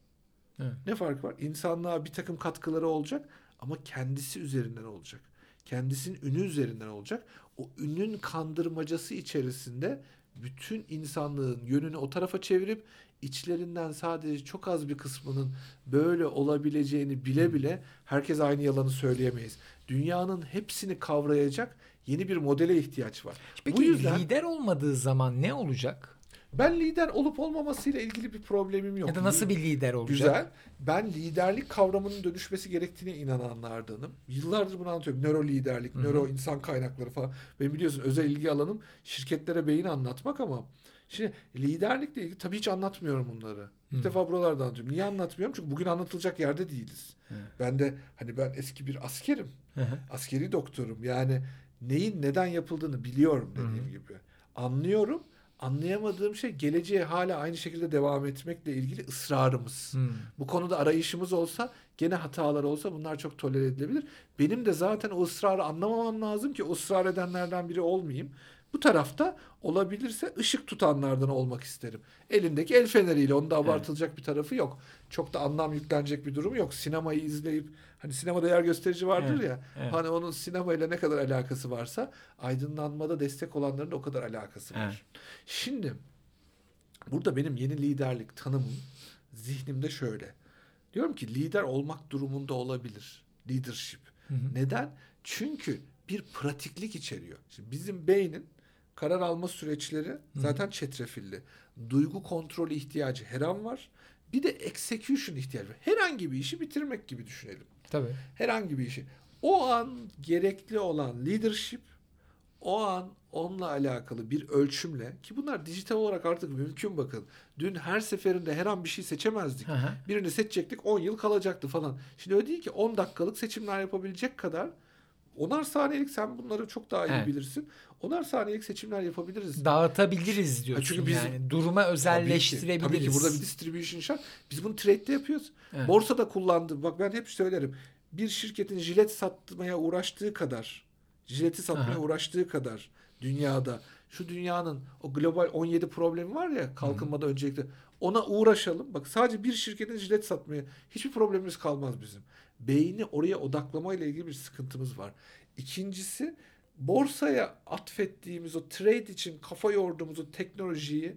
Evet. Ne farkı var? İnsanlığa bir takım katkıları olacak ama kendisi üzerinden olacak. Kendisinin ünü üzerinden olacak. O ünün kandırmacası içerisinde bütün insanlığın yönünü o tarafa çevirip içlerinden sadece çok az bir kısmının böyle olabileceğini bile bile herkes aynı yalanı söyleyemeyiz. Dünyanın hepsini kavrayacak yeni bir modele ihtiyaç var. Peki Bu yüzden, lider olmadığı zaman ne olacak? Ben lider olup olmamasıyla ilgili bir problemim yok. Ya da nasıl bir lider olacak? Güzel. Ben liderlik kavramının dönüşmesi gerektiğine inananlardanım. Yıllardır bunu anlatıyorum. Nöro liderlik, Hı-hı. nöro insan kaynakları falan. Benim biliyorsun özel ilgi alanım şirketlere beyin anlatmak ama Şimdi liderlikle ilgili tabii hiç anlatmıyorum bunları. İlk defa buralarda anlatıyorum. Niye anlatmıyorum? Çünkü bugün anlatılacak yerde değiliz. Hı. Ben de hani ben eski bir askerim. Hı hı. Askeri doktorum. Yani neyin neden yapıldığını biliyorum dediğim hı. gibi. Anlıyorum. Anlayamadığım şey geleceğe hala aynı şekilde devam etmekle ilgili ısrarımız. Hmm. Bu konuda arayışımız olsa gene hatalar olsa bunlar çok tolere edilebilir. Benim de zaten o ısrarı anlamamam lazım ki o ısrar edenlerden biri olmayayım. Bu tarafta olabilirse ışık tutanlardan olmak isterim. Elindeki el feneriyle onda abartılacak evet. bir tarafı yok. Çok da anlam yüklenecek bir durum yok. Sinemayı izleyip hani sinemada yer gösterici vardır evet. ya. Evet. Hani onun sinemayla ne kadar alakası varsa aydınlanmada destek olanların da o kadar alakası var. Evet. Şimdi burada benim yeni liderlik tanımım zihnimde şöyle. Diyorum ki lider olmak durumunda olabilir. Leadership. Hı hı. Neden? Çünkü bir pratiklik içeriyor. Şimdi bizim beynin karar alma süreçleri zaten çetrefilli. Duygu kontrolü ihtiyacı her an var. Bir de execution ihtiyacı var. Herhangi bir işi bitirmek gibi düşünelim. Tabii. Herhangi bir işi. O an gerekli olan leadership o an onunla alakalı bir ölçümle ki bunlar dijital olarak artık mümkün bakın. Dün her seferinde her an bir şey seçemezdik. Birini seçecektik 10 yıl kalacaktı falan. Şimdi öyle değil ki 10 dakikalık seçimler yapabilecek kadar Onar saniyelik sen bunları çok daha iyi evet. bilirsin. Onar saniyelik seçimler yapabiliriz. Dağıtabiliriz diyorsun çünkü biz, yani. Duruma özelleştirebiliriz. Tabii ki, tabii ki burada bir distribution şart. Biz bunu trade'de yapıyoruz. Evet. Borsada kullandım. Bak ben hep söylerim. Bir şirketin jilet satmaya uğraştığı kadar, jileti satmaya Aha. uğraştığı kadar dünyada şu dünyanın o global 17 problemi var ya kalkınmada Hı. öncelikle ona uğraşalım. Bak sadece bir şirketin jilet satmaya hiçbir problemimiz kalmaz bizim. Beyni oraya odaklama ile ilgili bir sıkıntımız var. İkincisi borsaya atfettiğimiz o trade için kafa yorduğumuz o teknolojiyi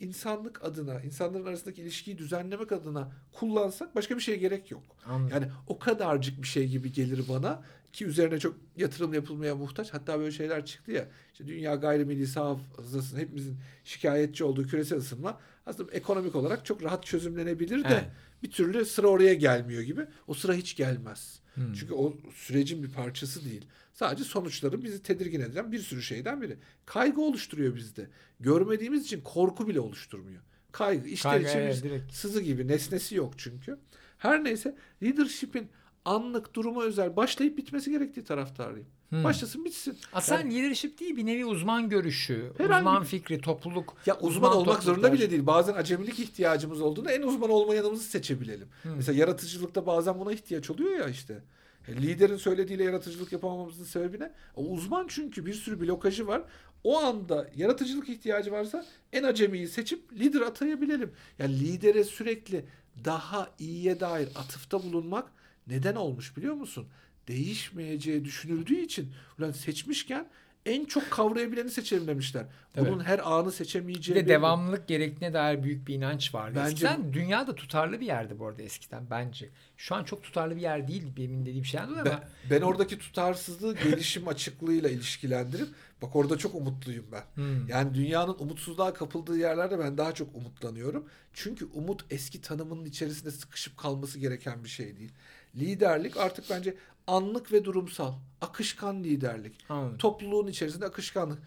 insanlık adına, insanların arasındaki ilişkiyi düzenlemek adına kullansak başka bir şeye gerek yok. Anladım. Yani o kadarcık bir şey gibi gelir bana ki üzerine çok yatırım yapılmaya muhtaç. Hatta böyle şeyler çıktı ya. İşte dünya gayrimilli hafızasının hepimizin şikayetçi olduğu küresel ısınma aslında ekonomik olarak çok rahat çözümlenebilir de evet. Bir türlü sıra oraya gelmiyor gibi. O sıra hiç gelmez. Hmm. Çünkü o sürecin bir parçası değil. Sadece sonuçları bizi tedirgin eden bir sürü şeyden biri. Kaygı oluşturuyor bizde. Görmediğimiz için korku bile oluşturmuyor. Kaygı. İşler için evet, sızı gibi nesnesi yok çünkü. Her neyse leadership'in anlık duruma özel başlayıp bitmesi gerektiği taraftarıyım. Hmm. Başlasın bitsin. Aslında yani, leadership değil bir nevi uzman görüşü, uzman fikri, topluluk. Ya uzman, uzman olmak zorunda bile değil. Bazen acemilik ihtiyacımız olduğunda en uzman olmayanımızı seçebilelim. Hmm. Mesela yaratıcılıkta bazen buna ihtiyaç oluyor ya işte. E, liderin söylediğiyle yaratıcılık yapamamamızın sebebi ne? O uzman çünkü bir sürü blokajı var. O anda yaratıcılık ihtiyacı varsa en acemiyi seçip lider atayabilelim. Yani lidere sürekli daha iyiye dair atıfta bulunmak neden olmuş biliyor musun? Değişmeyeceği düşünüldüğü için ulan seçmişken en çok kavrayabileni seçelim demişler. Evet. Bunun her anı seçemeyeceği. Ve devamlılık gerektiğine dair büyük bir inanç vardı. Bence, eskiden dünyada tutarlı bir yerdi bu arada eskiden bence. Şu an çok tutarlı bir yer değil benim dediğim şeyler ama. Ben, ben oradaki tutarsızlığı gelişim açıklığıyla ilişkilendirip bak orada çok umutluyum ben. Hmm. Yani dünyanın umutsuzluğa kapıldığı yerlerde ben daha çok umutlanıyorum. Çünkü umut eski tanımının içerisinde sıkışıp kalması gereken bir şey değil. Liderlik artık bence anlık ve durumsal, akışkan liderlik. Anladım. Topluluğun içerisinde akışkanlık.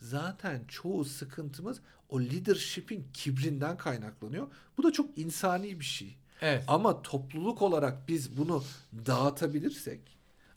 Zaten çoğu sıkıntımız o leadership'in kibrinden kaynaklanıyor. Bu da çok insani bir şey. Evet. Ama topluluk olarak biz bunu dağıtabilirsek,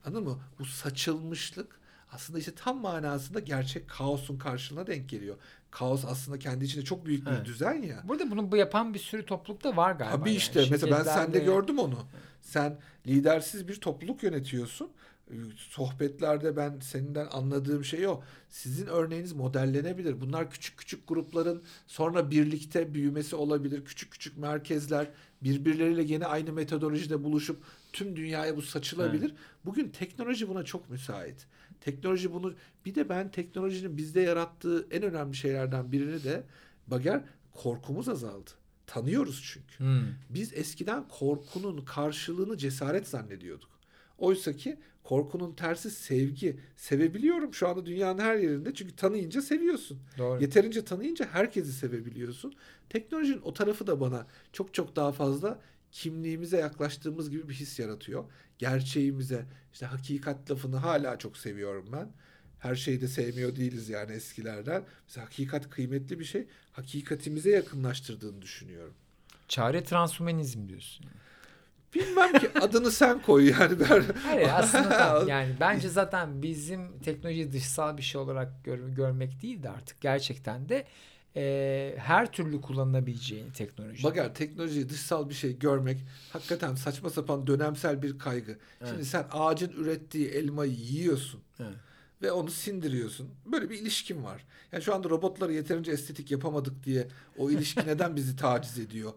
anladın mı? Bu saçılmışlık aslında işte tam manasında gerçek kaosun karşılığına denk geliyor. Kaos aslında kendi içinde çok büyük bir evet. düzen ya. Burada bunu bu yapan bir sürü topluluk da var galiba. Tabii yani. işte mesela ben sende gördüm onu. Sen lidersiz bir topluluk yönetiyorsun. Ee, sohbetlerde ben seninden anladığım şey o. Sizin örneğiniz modellenebilir. Bunlar küçük küçük grupların sonra birlikte büyümesi olabilir. Küçük küçük merkezler birbirleriyle yine aynı metodolojide buluşup tüm dünyaya bu saçılabilir. Evet. Bugün teknoloji buna çok müsait. Teknoloji bunu bir de ben teknolojinin bizde yarattığı en önemli şeylerden birini de Bager korkumuz azaldı. Tanıyoruz çünkü. Hmm. Biz eskiden korkunun karşılığını cesaret zannediyorduk. Oysa ki korkunun tersi sevgi. Sevebiliyorum şu anda dünyanın her yerinde. Çünkü tanıyınca seviyorsun. Doğru. Yeterince tanıyınca herkesi sevebiliyorsun. Teknolojinin o tarafı da bana çok çok daha fazla kimliğimize yaklaştığımız gibi bir his yaratıyor. Gerçeğimize, işte hakikat lafını hala çok seviyorum ben. Her şeyi de sevmiyor değiliz yani eskilerden. Mesela hakikat kıymetli bir şey. Hakikatimize yakınlaştırdığını düşünüyorum. Çare transhumanizm diyorsun. Bilmem ki adını sen koy yani. Ben... Hayır aslında yani bence zaten bizim teknoloji dışsal bir şey olarak gör, görmek değil de artık gerçekten de e, her türlü kullanılabileceğini teknoloji. Bakar teknoloji dışsal bir şey görmek hakikaten saçma sapan dönemsel bir kaygı. Evet. Şimdi sen ağacın ürettiği elmayı yiyorsun. Evet. Ve onu sindiriyorsun. Böyle bir ilişkin var. Yani şu anda robotları yeterince estetik yapamadık diye o ilişki neden bizi taciz ediyor?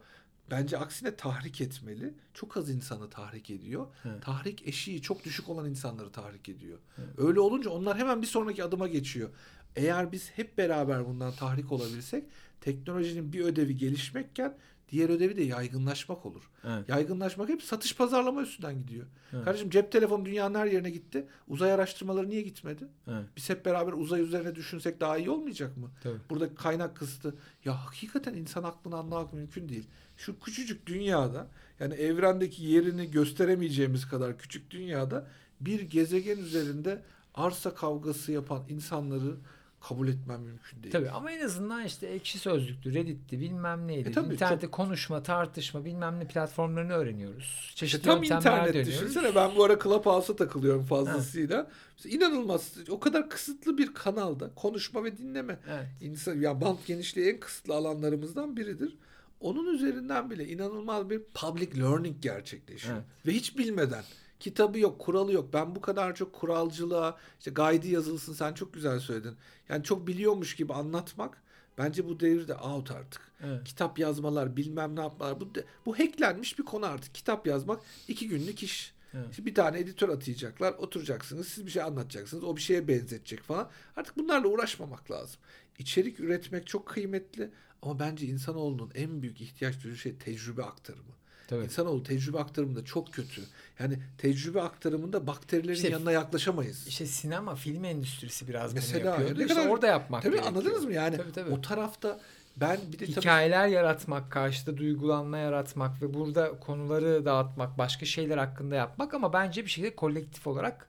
Bence aksine tahrik etmeli. Çok az insanı tahrik ediyor. Evet. Tahrik eşiği çok düşük olan insanları tahrik ediyor. Evet. Öyle olunca onlar hemen bir sonraki adıma geçiyor. Eğer biz hep beraber bundan tahrik olabilsek teknolojinin bir ödevi gelişmekken diğer ödevi de yaygınlaşmak olur. Evet. Yaygınlaşmak hep satış pazarlama üstünden gidiyor. Evet. Kardeşim cep telefonu dünyanın her yerine gitti. Uzay araştırmaları niye gitmedi? Evet. Biz hep beraber uzay üzerine düşünsek daha iyi olmayacak mı? Tabii. Burada kaynak kısıtı. Ya hakikaten insan aklını anlamak mümkün değil. Şu küçücük dünyada yani evrendeki yerini gösteremeyeceğimiz kadar küçük dünyada bir gezegen üzerinde arsa kavgası yapan insanları kabul etmem mümkün değil. Tabii ama en azından işte ekşi sözlüktü, Reddit'ti, bilmem neydi. E, tabii, İnternette çok... konuşma, tartışma, bilmem ne platformlarını öğreniyoruz. Çeşitli işte tam internet dönüyoruz. düşünsene ben bu ara Clubhouse'a takılıyorum fazlasıyla. Ha. İnanılmaz o kadar kısıtlı bir kanalda konuşma ve dinleme. Evet. İnsan, ya band genişliği en kısıtlı alanlarımızdan biridir. Onun üzerinden bile inanılmaz bir public learning gerçekleşiyor. Evet. Ve hiç bilmeden kitabı yok, kuralı yok. Ben bu kadar çok kuralcılığa, işte guide yazılsın sen çok güzel söyledin. Yani çok biliyormuş gibi anlatmak bence bu devirde out artık. Evet. Kitap yazmalar, bilmem ne yapmalar. Bu, bu hacklenmiş bir konu artık. Kitap yazmak iki günlük iş. Evet. İşte bir tane editör atayacaklar. Oturacaksınız. Siz bir şey anlatacaksınız. O bir şeye benzetecek falan. Artık bunlarla uğraşmamak lazım. İçerik üretmek çok kıymetli. Ama bence insanoğlunun en büyük ihtiyaç duyduğu şey tecrübe aktarımı. Tabii. İnsanoğlu tecrübe aktarımında çok kötü. Yani tecrübe aktarımında bakterilerin işte, yanına yaklaşamayız. İşte sinema, film endüstrisi biraz Mesela, bunu yapıyor. İşte orada yapmak tabii gerekiyor. anladınız mı yani? Tabii, tabii. O tarafta ben bir de hikayeler tabii... yaratmak, karşıda duygulanma yaratmak ve burada konuları dağıtmak, başka şeyler hakkında yapmak ama bence bir şekilde kolektif olarak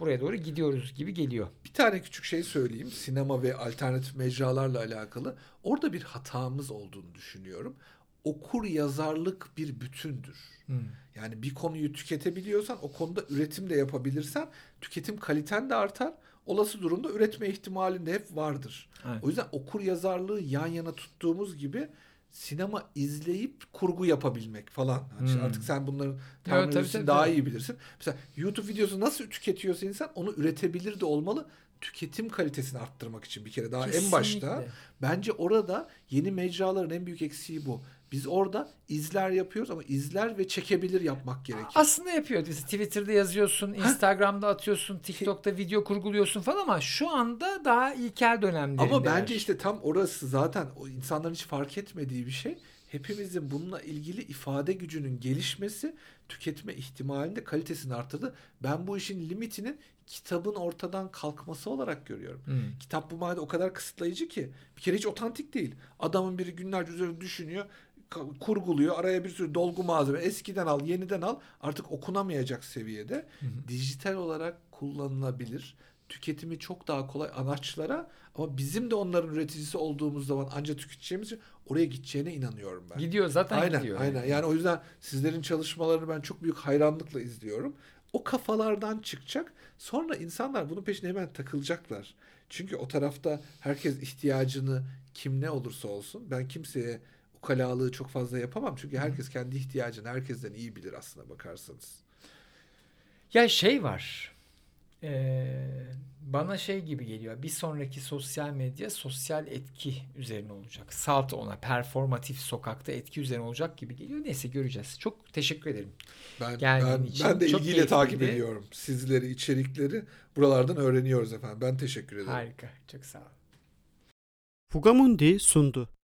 buraya doğru gidiyoruz gibi geliyor. Bir tane küçük şey söyleyeyim. Sinema ve alternatif mecralarla alakalı. Orada bir hatamız olduğunu düşünüyorum okur yazarlık bir bütündür. Hmm. Yani bir konuyu tüketebiliyorsan o konuda üretim de yapabilirsen tüketim kaliten de artar. Olası durumda üretme ihtimalin de hep vardır. Evet. O yüzden okur yazarlığı yan yana tuttuğumuz gibi sinema izleyip kurgu yapabilmek falan. Yani hmm. Artık sen bunların terminolojisini evet, daha iyi bilirsin. Mesela YouTube videosu nasıl tüketiyorsa insan onu üretebilir de olmalı tüketim kalitesini arttırmak için bir kere daha Kesinlikle. en başta bence orada yeni mecraların en büyük eksiği bu. Biz orada izler yapıyoruz ama izler ve çekebilir yapmak gerekiyor. Aslında yapıyor. Mesela Twitter'da yazıyorsun, Instagram'da atıyorsun, TikTok'ta video kurguluyorsun falan ama şu anda daha ilkel dönemlerinde. Ama bence işte tam orası zaten o insanların hiç fark etmediği bir şey. Hepimizin bununla ilgili ifade gücünün gelişmesi tüketme ihtimalinde kalitesini arttırdı. Ben bu işin limitinin kitabın ortadan kalkması olarak görüyorum. Hmm. Kitap bu manada o kadar kısıtlayıcı ki bir kere hiç otantik değil. Adamın biri günlerce üzerine düşünüyor kurguluyor. Araya bir sürü dolgu malzeme. Eskiden al, yeniden al. Artık okunamayacak seviyede. Hı hı. Dijital olarak kullanılabilir. Tüketimi çok daha kolay anaçlara ama bizim de onların üreticisi olduğumuz zaman ancak tüketeceğimiz için oraya gideceğine inanıyorum ben. Gidiyor zaten aynen, gidiyor. Aynen. Yani o yüzden sizlerin çalışmalarını ben çok büyük hayranlıkla izliyorum. O kafalardan çıkacak. Sonra insanlar bunun peşine hemen takılacaklar. Çünkü o tarafta herkes ihtiyacını kim ne olursa olsun ben kimseye ukalalığı çok fazla yapamam. Çünkü herkes kendi ihtiyacını herkesten iyi bilir aslında bakarsanız. Ya şey var. Ee, bana şey gibi geliyor. Bir sonraki sosyal medya sosyal etki üzerine olacak. Salt ona performatif sokakta etki üzerine olacak gibi geliyor. Neyse göreceğiz. Çok teşekkür ederim. Ben, ben, için. ben de Çok ilgiyle takip ediyorum. Sizleri, içerikleri buralardan öğreniyoruz efendim. Ben teşekkür ederim. Harika. Çok sağ olun. Fugamundi sundu.